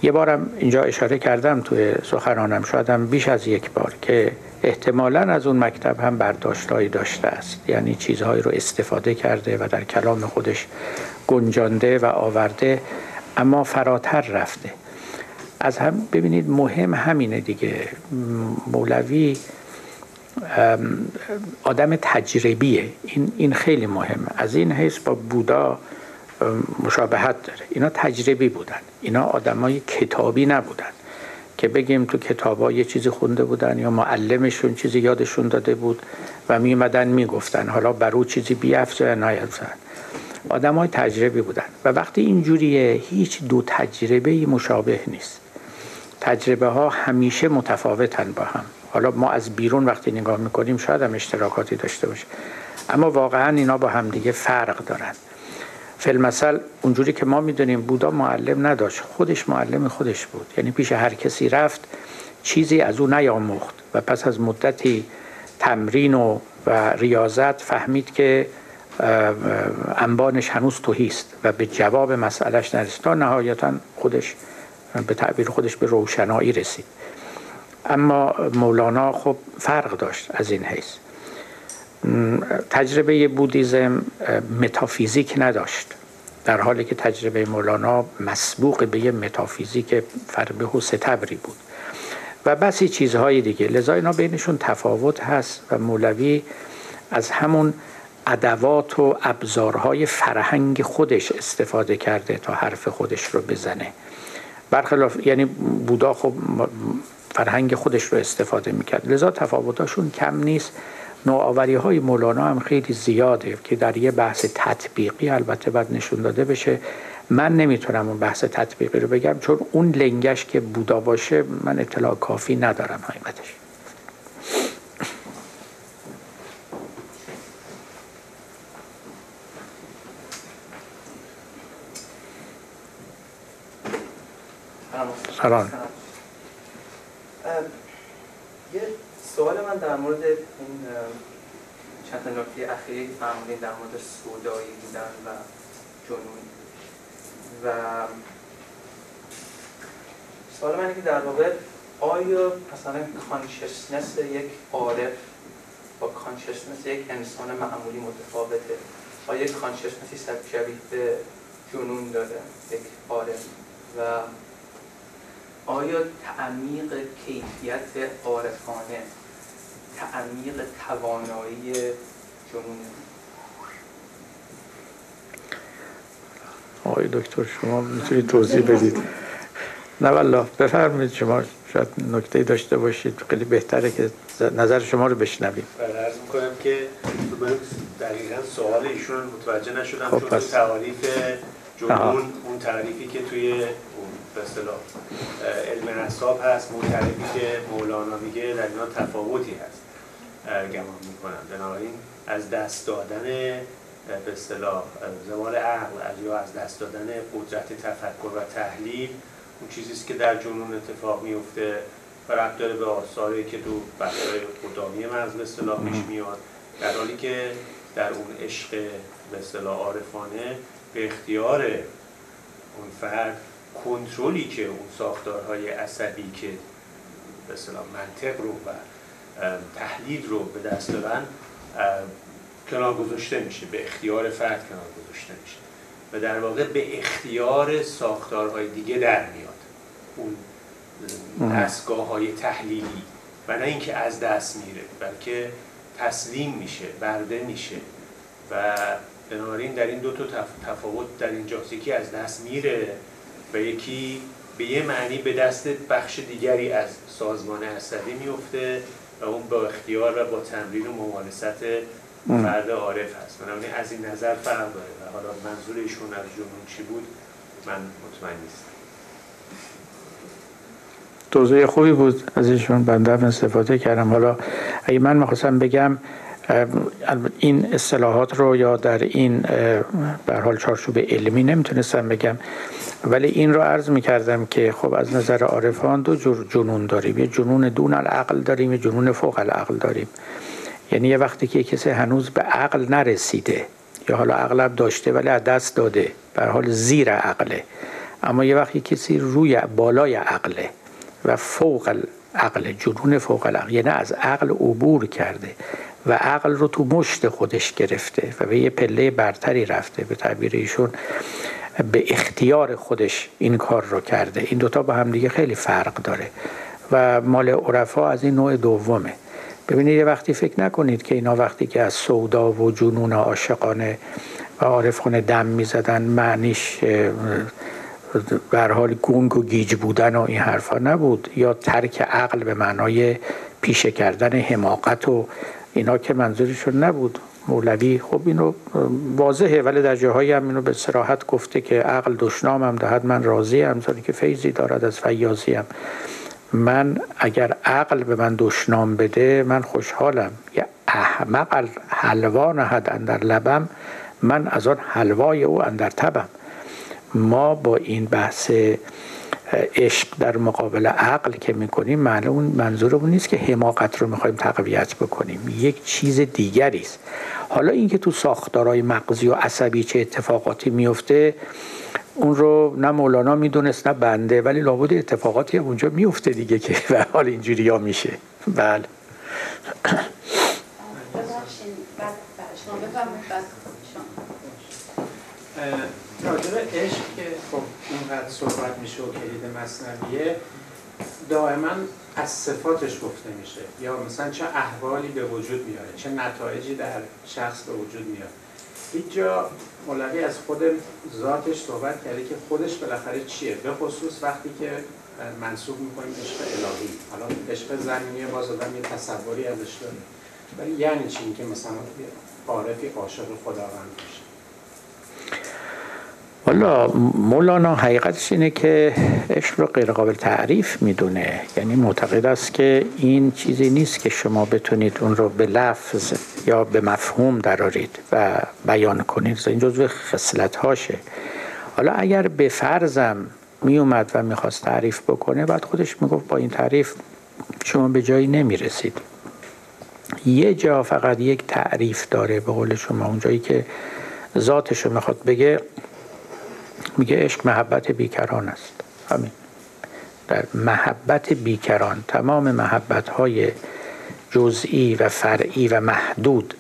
یه بارم اینجا اشاره کردم توی سخنانم شایدم بیش از یک بار که احتمالا از اون مکتب هم برداشتهایی داشته است. یعنی چیزهایی رو استفاده کرده و در کلام خودش گنجانده و آورده. اما فراتر رفته. از هم ببینید مهم همینه دیگه. مولوی آدم تجربیه. این, این خیلی مهمه. از این حیث با بودا مشابهت داره. اینا تجربی بودن. اینا آدمای کتابی نبودن که بگیم تو کتابا یه چیزی خونده بودن یا معلمشون چیزی یادشون داده بود و میمدن می‌گفتن. حالا بر او چیزی بیافزه یا نیافزن آدم های تجربی بودن. و وقتی اینجوریه هیچ دو تجربه مشابه نیست. تجربه ها همیشه متفاوتن با هم. حالا ما از بیرون وقتی نگاه می‌کنیم شاید هم اشتراکاتی داشته باشه. اما واقعا اینا با همدیگه فرق دارن. فیلمسل اونجوری که ما می‌دونیم بودا معلم نداشت. خودش معلم خودش بود. یعنی پیش هر کسی رفت چیزی از او نیاموخت. و پس از مدتی تمرین و, و ریاضت فهمید که انبانش هنوز توهیست و به جواب مسئلهش نرسید. تا نهایتا خودش به تعبیر خودش به روشنایی رسید. اما مولانا خب فرق داشت از این حیث. تجربه بودیزم متافیزیک نداشت در حالی که تجربه مولانا مسبوق به یه متافیزیک فربه و ستبری بود. و بسی چیزهای دیگه. لذا اینا بینشون تفاوت هست و مولوی از همون ادوات و ابزارهای فرهنگ خودش استفاده کرده تا حرف خودش رو بزنه. برخلاف یعنی بودا خب فرهنگ خودش رو استفاده می‌کرد. لذا تفاوتاشون کم نیست. نوآوری های مولانا هم خیلی زیاده که در یه بحث تطبیقی البته باید نشون داده بشه. من نمی‌تونم اون بحث تطبیقی رو بگم چون اون لنگش که بودا باشه من اطلاع کافی ندارم حقیقتش. سلام. یه سوال من در مورد این چند نکته اخیری فرمودین در مورد سودایی بودن و جنون. و سوال من که در واقع آیا مثلا کانشسنس یک عارف با کانشسنس یک انسان معمولی متفاوته؟ آیا یک کانشسنسی شبیه به جنون داره یک عارف؟ و آیا تعمیق کیفیت عارفانه تعمیق توانایی جنونه آقای دکتر شما می‌تونید توضیح بدید. نه والله. بفرمایید شما شاید نکته داشته باشید. خیلی بهتره که نظر شما رو بشنویم. بله عرض می‌کنم که من دقیقا سوال ایشون متوجه نشدم خب چون پس... تعریف جنون اون تعریفی که توی به اصطلاح علم نصاب هست تعریفی که مولانا میگه در اینا تفاوتی هست گمان می‌کنم. بنابراین از دست دادن به اصطلاح زوال عقل از یا از دست دادن قدرت تفکر و تحلیل اون چیزیست که در جنون اتفاق میفته و ربط داره به آثاری که تو بحث‌های قدامی مغز به اصطلاح پیش میاد. در حالی که در اون عشق به اصطلاح عارفانه به اختیار اون فرد کنترلی که اون ساختارهای عصبی که به اصطلاح منطق رو و تحلیل رو به دست دارن کنار گذاشته میشه به اختیار فرد کنار گذاشته میشه و در واقع به اختیار ساختارهای دیگه در میاد. اون دستگاه های تحلیلی و نه اینکه از دست میره بلکه تسلیم میشه برده میشه و بنابراین در این دو تا تفاوت در اینجاست یکی از دست میره. و یکی به یه معنی به دست بخش دیگری از سازمان عصبی میفته و اون با اختیار و با تمرین و ممارست فرد عارف هست. بنابراین از این نظر فرق داره و حالا منظور ایشون از جنون چی بود من مطمئن نیستم. توضیح خوبی بود از ایشون بنده استفاده کردم. حالا اگه من می‌خواستم بگم این اصطلاحات رو یا در این به حال چارچوب علمی نمی‌تونستم بگم. ولی این رو عرض می‌کردم که خب از نظر عارفان دو جور جنون داریم. یه جنون دون العقل داریم یه جنون فوق العقل داریم. یعنی یه وقتی که کسی هنوز به عقل نرسیده یا حالا اغلب داشته ولی از دست داده به حال زیر عقله. اما یه وقتی کسی روی بالای عقله و فوق العقل جنون فوق العقل یعنی از عقل عبور کرده و عقل رو تو مشت خودش گرفته و به یه پله برتری رفته به تعبیر ایشون به اختیار خودش این کار رو کرده. این دوتا با هم دیگه خیلی فرق داره. و مال عرفا از این نوع دومه. ببینید یه وقتی فکر نکنید که اینا وقتی که از سودا و جنون عاشقانه و عارفانه دم می‌زدن معنیش حال گونگ و گیج بودن و این حرفا نبود. یا ترک عقل به معنای پیشه کردن حماقت و اینا که منظورشون نبود. مولوی خب اینو واضحه ولی در جاهایی هم اینو به سراحت گفته که عقل دشنامم دهد من راضی هم که فیضی دارد از فیاضی هم. من اگر عقل به من دشنام بده من خوشحالم. یه احمق حلوا نهد اندر لبم من از آن حلوای او اندر تبم. ما با این بحث عشق در مقابل عقل که می‌کنیم معلوم منظور اون نیست که حماقت رو می‌خوایم تقویت بکنیم. یک چیز دیگری است. حالا اینکه تو ساختارهای مغزی و عصبی چه اتفاقاتی میفته اون رو نه مولانا می‌دونست نه بنده ولی لابد اتفاقاتی اونجا میفته دیگه که به حال اینجوری ها میشه. بله. راجب عشق که اینقدر صحبت میشه و کلید مصنویه دائما از صفاتش گفته میشه. یا مثلا چه احوالی به وجود میاره چه نتایجی در شخص به وجود میاد. هیچ جا مولوی از خود ذاتش صحبت کرده که خودش بالاخره چیه؟ به خصوص وقتی که منصوب می‌کنیم عشق الهی. حالا عشق زمینی باز آدم یه تصوری ازش داره. ولی یعنی چی؟ که مثلا عارفی عاشق خداوند باشه. حالا مولانا حقیقتش اینه که عشق رو غیر قابل تعریف می‌دونه. یعنی معتقد است که این چیزی نیست که شما بتونید اون رو به لفظ یا به مفهوم درارید و بیان کنید. این جزو خصلت هاشه حالا اگر به فرضم میومد و می‌خواست تعریف بکنه بعد خودش می‌گفت با این تعریف شما به جایی نمی‌رسید. یه جا فقط یک تعریف داره به قول شما. اونجایی که ذاتش رو می‌خواد بگه میگه عشق محبت بیکران است. همین. در محبت بیکران تمام محبت های جزئی و فرعی و محدود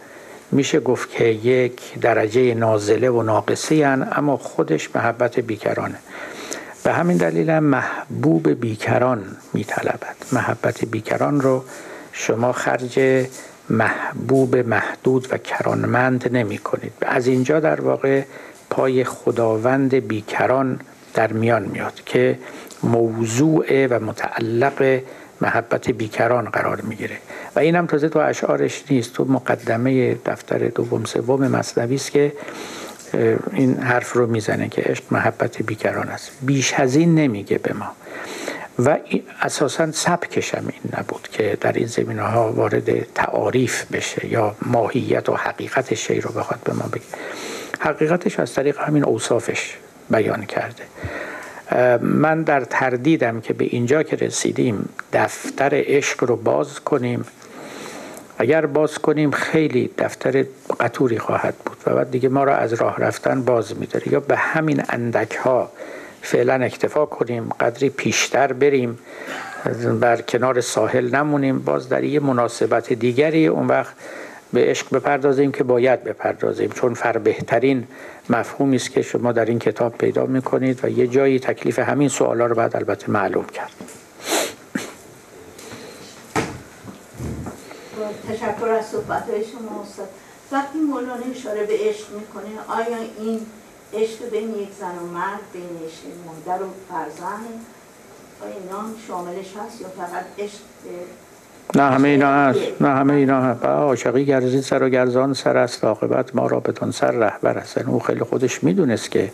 میشه گفت که یک درجه نازله و ناقصی هن اما خودش محبت بیکرانه. به همین دلیل هم محبوب بیکران میطلبد. محبت بیکران رو شما خرج محبوب محدود و کرانمند نمی کنید از اینجا در واقع پای خداوند بیکران در میان میاد که موضوع و متعلق محبت بیکران قرار می‌گیره. و این هم تازه تو اشعارش نیست. تو مقدمه دفتر دوم سوم مصنوی است که این حرف رو می‌زنه که عشق محبت بیکران است. بیش از این نمیگه به ما. و اساسا سبکش هم این نبود که در این زمینه ها وارد تعاریف بشه یا ماهیت و حقیقت شی رو بخواد به ما بگه. حقیقتش از طریق همین اوصافش بیان کرده. من در تردیدم که به اینجا که رسیدیم دفتر عشق رو باز کنیم. اگر باز کنیم خیلی دفتر قطوری خواهد بود و بعد دیگه ما را از راه رفتن باز میداره. یا به همین اندک ها فعلا اکتفا کنیم قدری پیشتر بریم بر کنار ساحل نمونیم. باز در یه مناسبت دیگری اون وقت به عشق بپردازیم که باید بپردازیم چون فر بهترین مفهومی است که شما در این کتاب پیدا می‌کنید و یه جایی تکلیف همین سوالا رو بعد البته معلوم کرد. تشکر از صحبت شما استاد. وقتی مولانا اشاره به عشق می‌کنه آیا این عشق بین یک زن و مرد بین عشق مادر و فرزند آیا اینا شاملش هست یا فقط عشق نه همه اینا هست. نه همه اینا هست. عاشقی گرزید سر و گرزان سر است. عاقبت ما را بدون سر رهبر است. او خیلی خودش می‌دونست که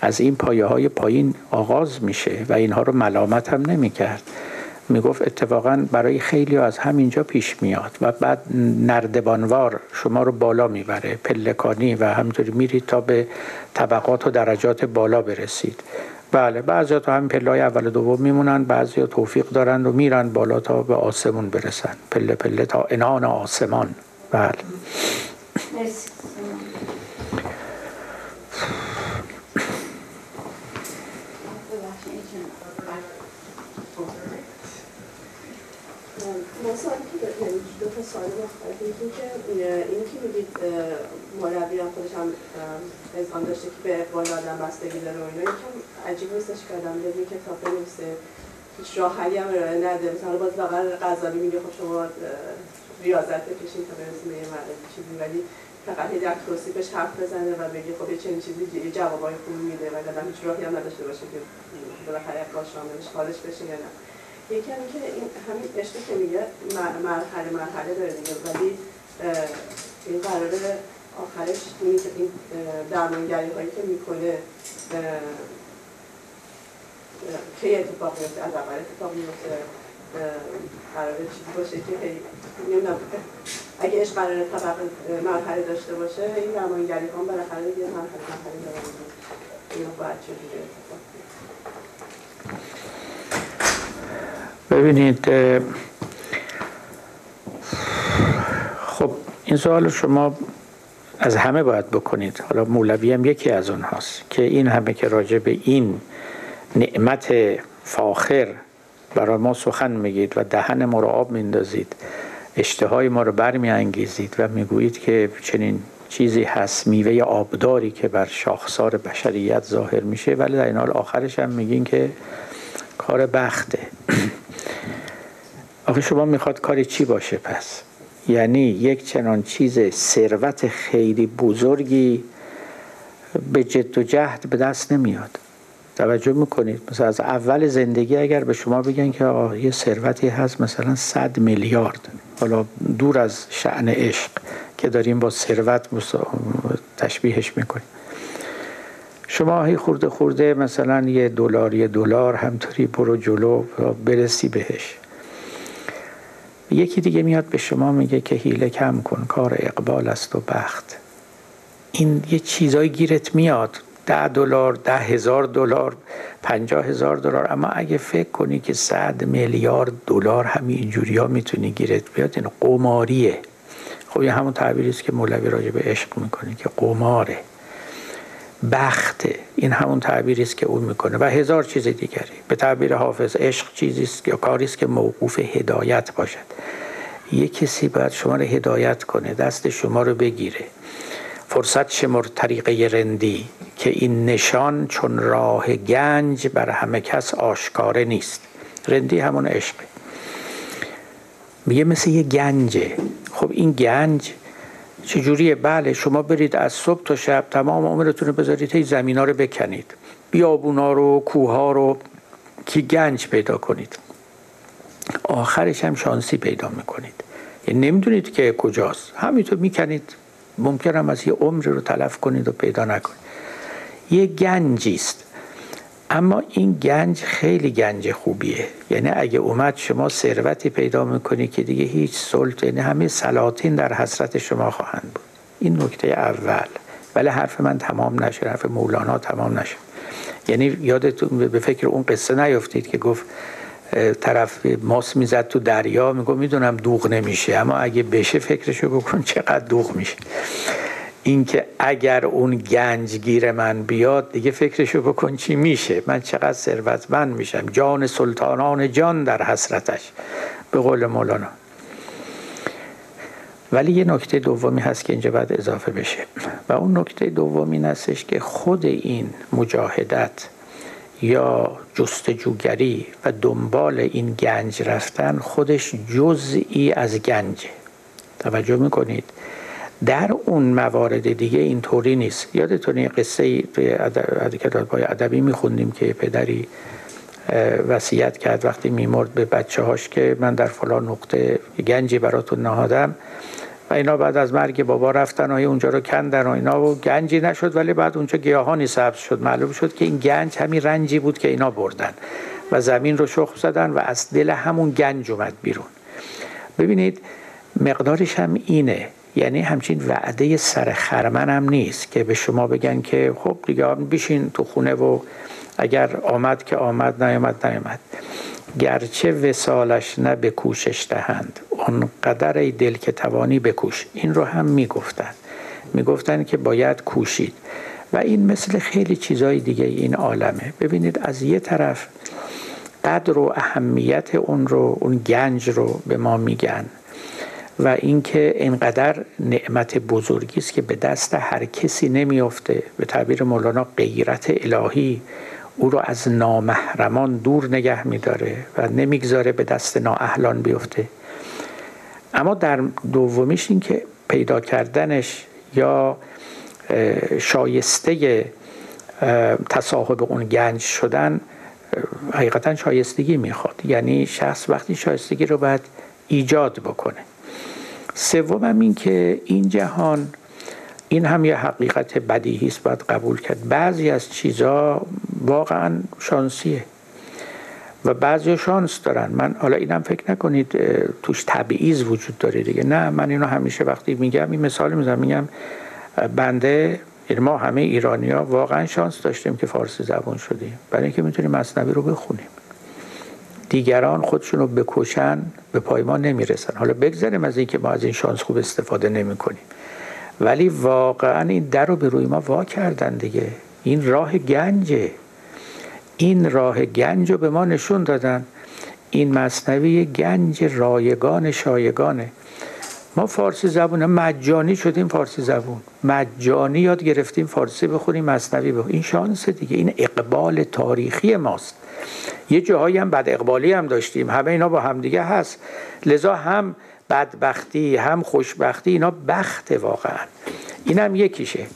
از این پایه های پایین آغاز میشه و اینها رو ملامت هم نمی‌کرد. می‌گفت اتفاقا برای خیلی از همینجا پیش میاد و بعد نردبانوار شما رو بالا می‌بره پلکانی و همینطوری میرید تا به طبقات و درجات بالا برسید. بله بعضی تا همین پله اول دوم میمونن بعضی توفیق دارند و میرن بالا تا به آسمون برسن. پله پله تا انان آسمان. بله. سوال مختلف این که این که میگید مربی هم خودش هم اذهان داشته که به اقبال آدم بستگی داره و اینا یکم عجیب نیستش که آدم ببین کتاب بنویسه هیچ راه حلی هم ارائه نده مثلا باز واقعا غزالی میگه خب شما ریاضت بکشین تا برسیم به یه چیزی ولی فقط در توصیفش حرف بزنه و بگه خب یه چنین چیزی یه جوابای خوبی میده و آدم هیچ راهی هم نداشته باشه که بالاخره اقبال شاملش خالص بشه یا نه. یکی که این همین عشقی که میگه مرحله مرحله داره دیگه. ولی این قراره آخرش این درمانگری هایی که می‌کنه کی اتفاق میفته از اول اتفاق میفته قراره چیزی باشه که نمی‌دونم اگه عشق قراره طبق مرحله داشته باشه این درمانگری ها بالاخره یه مرحله مرحله داره اینو باید چجوری اتفاق ببینید خب این سوال شما از همه باید بکنید. حالا مولوی هم یکی از اونهاست که این همه که راجع به این نعمت فاخر برای ما سخن میگید و دهن ما رو آب میندازید اشتهای ما رو برمیانگیزید و می‌گویید که چنین چیزی هست میوه آبداری که بر شاخسار بشریت ظاهر میشه ولی در این حال آخرش هم میگین که کار بخته. آخه شما می‌خواد کاری چی باشه پس؟ یعنی یک چنان چیز ثروت خیلی بزرگی به جد و جهد به دست نمیاد. توجه می‌کنید؟ مثلا از اول زندگی اگر به شما بگن که آه یه ثروتی هست مثلا صد میلیارد. حالا دور از شعن عشق که داریم با ثروت تشبیهش می‌کنیم. شما هی خورده خورده مثلا یه دلار یه دلار همطوری برو جلو برسی بهش. یکی دیگه میاد به شما میگه که هیله کم کن کار اقبال است و بخت. این یه چیزایی گیرت میاد. ده دلار ده هزار دلار پنجاه هزار دلار. اما اگه فکر کنی که صد میلیارد دلار همین اینجوری ها می‌تونی گیرت بیاد این قماریه. خب این همون تعبیری است که مولوی راجع به عشق می‌کنه که قماره. بخته. این همون تعبیری است که اون می‌کنه. و هزار چیز دیگری. به تعبیر حافظ عشق چیزی است یا کاری است که موقوف هدایت باشد. یه کسی باید شما رو هدایت کنه دست شما رو بگیره. فرصت شمر طریقه رندی که این نشان چون راه گنج بر همه کس آشکاره نیست. رندی همون عشقه. میگه مثل یه گنجه. خب این گنج چجوریه؟ بله شما برید از صبح تا شب تمام عمرتون رو بذارید هی زمین ها رو بکنید. بیابونا رو کوه رو که گنج پیدا کنید. آخرش هم شانسی پیدا می‌کنید. یعنی نمی‌دونید که کجاست. همینطور می‌کنید. ممکن هم از یه عمر رو تلف کنید و پیدا نکنید. یه گنجی است اما این گنج خیلی گنج خوبیه. یعنی اگه اومد شما ثروتی پیدا می‌کنی که دیگه هیچ سلط یعنی همه سلاطین در حسرت شما خواهند بود. این نکته اول. ولی حرف من تمام نشه حرف مولانا تمام نشه. یعنی یادتون به فکر اون قصه نیفتید که گفت طرف ماس می‌زد تو دریا میگو می‌دونم دوغ نمیشه اما اگه بشه فکرشو بکن چقدر دوغ میشه. اینکه اگر اون گنجگیر من بیاد دیگه فکرشو بکن چی میشه. من چقدر ثروتمند میشم. جان سلطانان جان در حسرتش. به قول مولانا. ولی یه نکته دومی هست که اینجا باید اضافه بشه. و اون نکته دومی این هستش که خود این مجاهدت یا جستجوگری و دنبال این گنج رفتن خودش جزئی از گنجه. توجه می‌کنید؟ در اون موارد دیگه اینطوری نیست. یادتون قصه توی کتاب‌های ادبی میخوندیم که پدری وصیت کرد وقتی میمرد به بچه هاش که من در فلان نقطه گنجی براتون نهادم و اینا بعد از مرگ بابا رفتن و اونجا رو کندن و اینا و گنجی نشد ولی بعد اونجا گیاهانی سبز شد. معلوم شد که این گنج همین رنجی بود که اینا بردن و زمین رو شخم زدن و از دل همون گنج اومد بیرون. ببینید مقدارش هم اینه یعنی همچین وعده سر خرمن هم نیست که به شما بگن که خب دیگه بشین تو خونه و اگر آمد که آمد نیامد نیامد. گرچه وسالش نه به کوشش دهند. قدر ای دل که توانی بکوش. این رو هم می‌گفتن. می‌گفتن که باید کوشید. و این مثل خیلی چیزای دیگه این عالمه. ببینید از یه طرف قدر و اهمیت اون رو اون گنج رو به ما میگن. و اینکه اینقدر نعمت بزرگی است که به دست هر کسی نمیافته. به تعبیر مولانا غیرت الهی او رو از نامحرمان دور نگه میداره و نمی‌گذاره به دست نااهلان بیفته. اما در دومیش این که پیدا کردنش یا شایسته تصاحب اون گنج شدن حقیقتا شایستگی می‌خواد. یعنی شخص وقتی شایستگی رو باید ایجاد بکنه. سوم هم این که این جهان این هم یه حقیقت بدیهی است باید قبول کرد. بعضی از چیزها واقعا شانسیه و بعضی شانس دارن. من حالا اینم فکر نکنید توش تبعیض وجود داره دیگه. نه من اینو همیشه وقتی میگم این مثال می‌زنم میگم بنده یعنی ما همه ایرانی ها واقعا شانس داشتیم که فارسی زبان شدیم. برای اینکه می‌تونیم مصنوی رو بخونیم. دیگران خودشون رو بکشن به پای ما نمی‌رسن. حالا بگذاریم از اینکه ما از این شانس خوب استفاده نمی کنیم ولی واقعا این در رو به روی ما وا کردن دیگه. این راه گنجه. این راه گنج رو به ما نشون دادن. این مصنوی گنج رایگان شایگانه. ما فارسی زبون مجانی شدیم فارسی زبون. مجانی یاد گرفتیم فارسی بخونیم مصنوی بخونیم. این شانس دیگه این اقبال تاریخی ماست. یه جاهایی هم بد اقبالی هم داشتیم. همه اینا با همدیگه هست. لذا هم بدبختی هم خوشبختی اینا بخت واقعا. این هم یکیشه.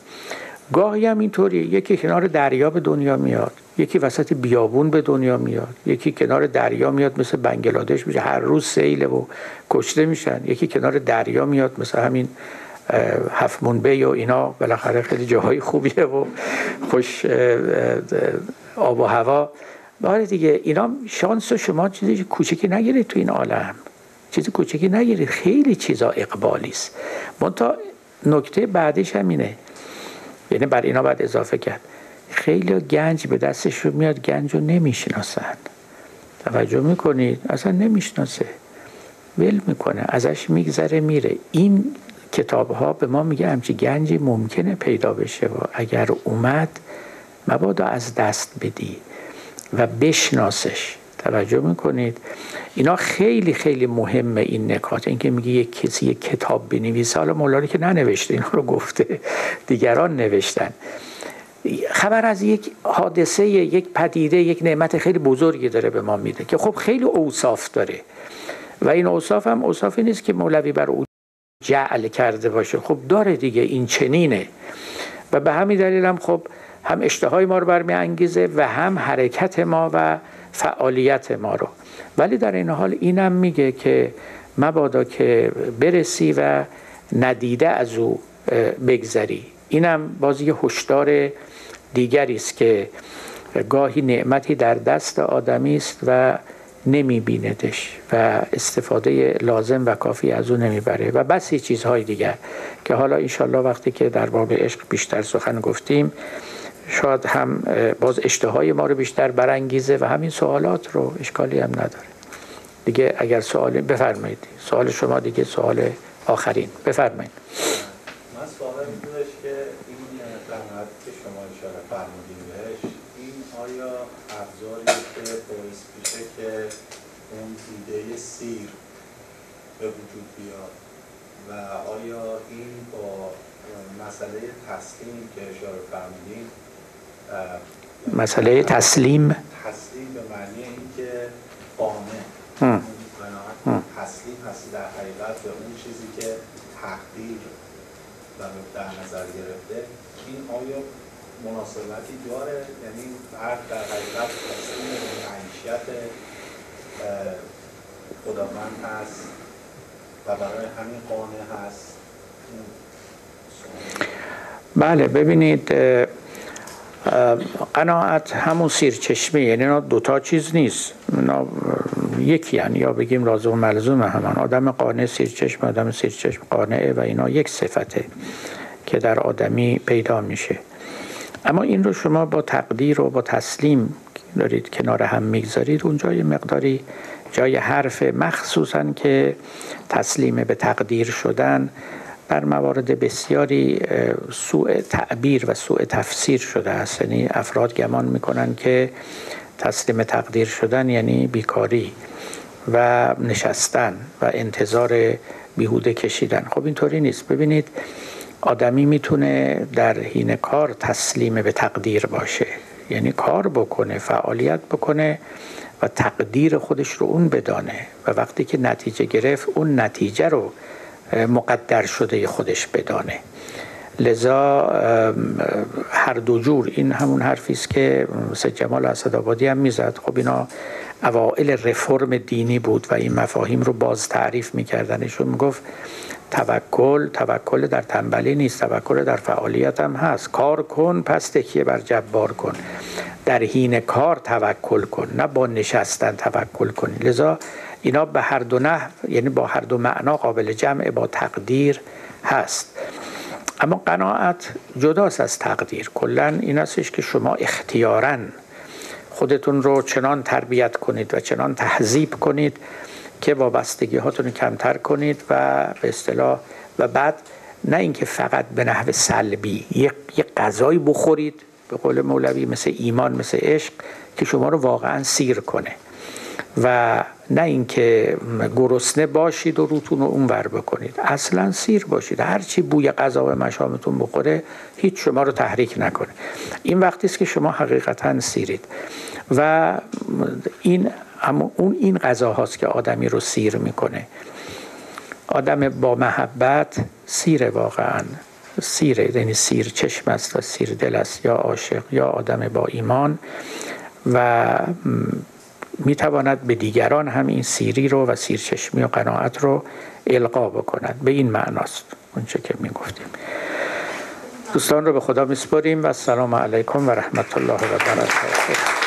گاهی هم اینطوری یکی کنار دریا به دنیا میاد. یکی وسط بیابون به دنیا میاد. یکی کنار دریا میاد مثل بنگلادش میشه. هر روز سیله و کشته میشن. یکی کنار دریا میاد مثل همین هفت منبه و اینا. بالاخره خیلی جاهای خوبیه و خوش آب و هوا. باره دیگه اینا شانس و شما چیزی کوچکی نگیرید تو این عالم. چیزی کوچکی نگیرید خیلی چیزا اقبالی است منتها نکته بعدش همینه. یعنی بر اینا باید اضافه کرد. خیلی گنج به دستش میاد گنج رو نمی‌شناسن. توجه می‌کنید؟ اصلا نمی‌شناسه. ول می‌کنه ازش میگذره میره. این کتاب ها به ما میگه همچی گنجی ممکنه پیدا بشه و اگر اومد مبادا از دست بدی. و بشناسش. توجه می‌کنید. اینا خیلی خیلی مهمه این نکات. اینکه میگه یک کسی یک کتاب بنویسه. حالا مولانا که ننوشته اینا رو گفته. دیگران نوشتن. خبر از یک حادثه یک پدیده یک نعمت خیلی بزرگی داره به ما میده که خب خیلی اوصاف داره. و این اوصاف هم اوصافی نیست که مولوی بر او جعل کرده باشه. خب داره دیگه این چنینه. و به همین دلیل هم خب هم اشتهای ما رو برمی انگیزه و هم حرکت ما و فعالیت ما رو. ولی در این حال اینم میگه که مبادا که برسی و ندیده از او بگذری. اینم بازی هشدار دیگری است که گاهی نعمتی در دست آدمی است و نمی بیندش و استفاده لازم و کافی از او نمی‌بره و بسی چیزهای دیگر که حالا انشالله وقتی که در باب عشق بیشتر سخن گفتیم شاید هم باز اشتهای ما رو بیشتر برانگیزه و همین سوالات رو اشکالی هم نداره. دیگه اگر سوالی بفرمایید. سوال شما دیگه سوال آخرین. بفرمایید. من سوال که این که شما اشاره فرمودین بهش این آیا ابزاری که باعث میشه که اون ایده سیر به وجود بیاد و آیا این با مسئله تسلیم که اشاره فرمودین مسئله تسلیم. تسلیم به معنی اینکه قانع. تسلیم هستی در حقیقت به اون چیزی که تقدیر و در نظر گرفته این آیا مناسبتی داره؟ یعنی فرد در حقیقت تسلیم به معیشت خداوند هست و برای همین قانع هست. بله ببینید قناعت همون سیرچشمه یعنی اینا دوتا چیز نیست. اینا یکی یعنی یا بگیم لازم و ملزوم همان آدم قانع سیرچشم آدم سیرچشم قانعه و اینا یک صفته که در آدمی پیدا میشه. اما این رو شما با تقدیر و با تسلیم دارید کنار هم می‌گذارید. اونجا یه مقداری جای حرف مخصوصا که تسلیم به تقدیر شدن بر موارد بسیاری سوء تعبیر و سوء تفسیر شده است. یعنی افراد گمان می‌کنن که تسلیم تقدیر شدن یعنی بیکاری و نشستن و انتظار بیهوده کشیدن. خب اینطوری نیست. ببینید آدمی می‌تونه در حین کار تسلیم به تقدیر باشه. یعنی کار بکنه فعالیت بکنه و تقدیر خودش رو اون بدانه. و وقتی که نتیجه گرفت اون نتیجه رو مقدر شده خودش بدانه. لذا هر دو جور این همون حرفی است که سید جمال اسدآبادی هم می‌زد. خب اینا اوائل رفرم دینی بود و این مفاهیم رو باز تعریف می‌کردن ایشون می‌گفت توکل توکل در تنبلی نیست توکل در فعالیت هم هست. کار کن پس تکیه بر جبار کن. در حین کار توکل کن نه با نشستن توکل کن لذا اینا به هر دو نه یعنی با هر دو معنا قابل جمع با تقدیر هست. اما قناعت جداست از تقدیر. کلا این استش که شما اختیارا خودتون رو چنان تربیت کنید و چنان تهذیب کنید که وابستگی هاتون کمتر کنید و به اصطلاح و بعد نه اینکه فقط به نحو سلبی یک غذایی بخورید به قول مولوی مثل ایمان مثل عشق که شما رو واقعا سیر کنه. و نه اینکه گرسنه باشید و روتون رو اونور بکنید. اصلا سیر باشید. هرچی بوی غذا و مشامتون بخوره هیچ شما رو تحریک نکنه. این وقتی است که شما حقیقتا سیرید. و این اما اون این غذا هاست که آدمی رو سیر می‌کنه. آدم با محبت سیره واقعا. سیره یعنی سیر چشم است و سیر دل است یا عاشق یا آدم با ایمان. و می‌تواند به دیگران هم این سیری رو و سیرچشمی و قناعت رو القا بکند. به این معناست اونچه که می‌گفتیم. دوستان رو به خدا میسپاریم و السلام علیکم و رحمت الله و برکاته.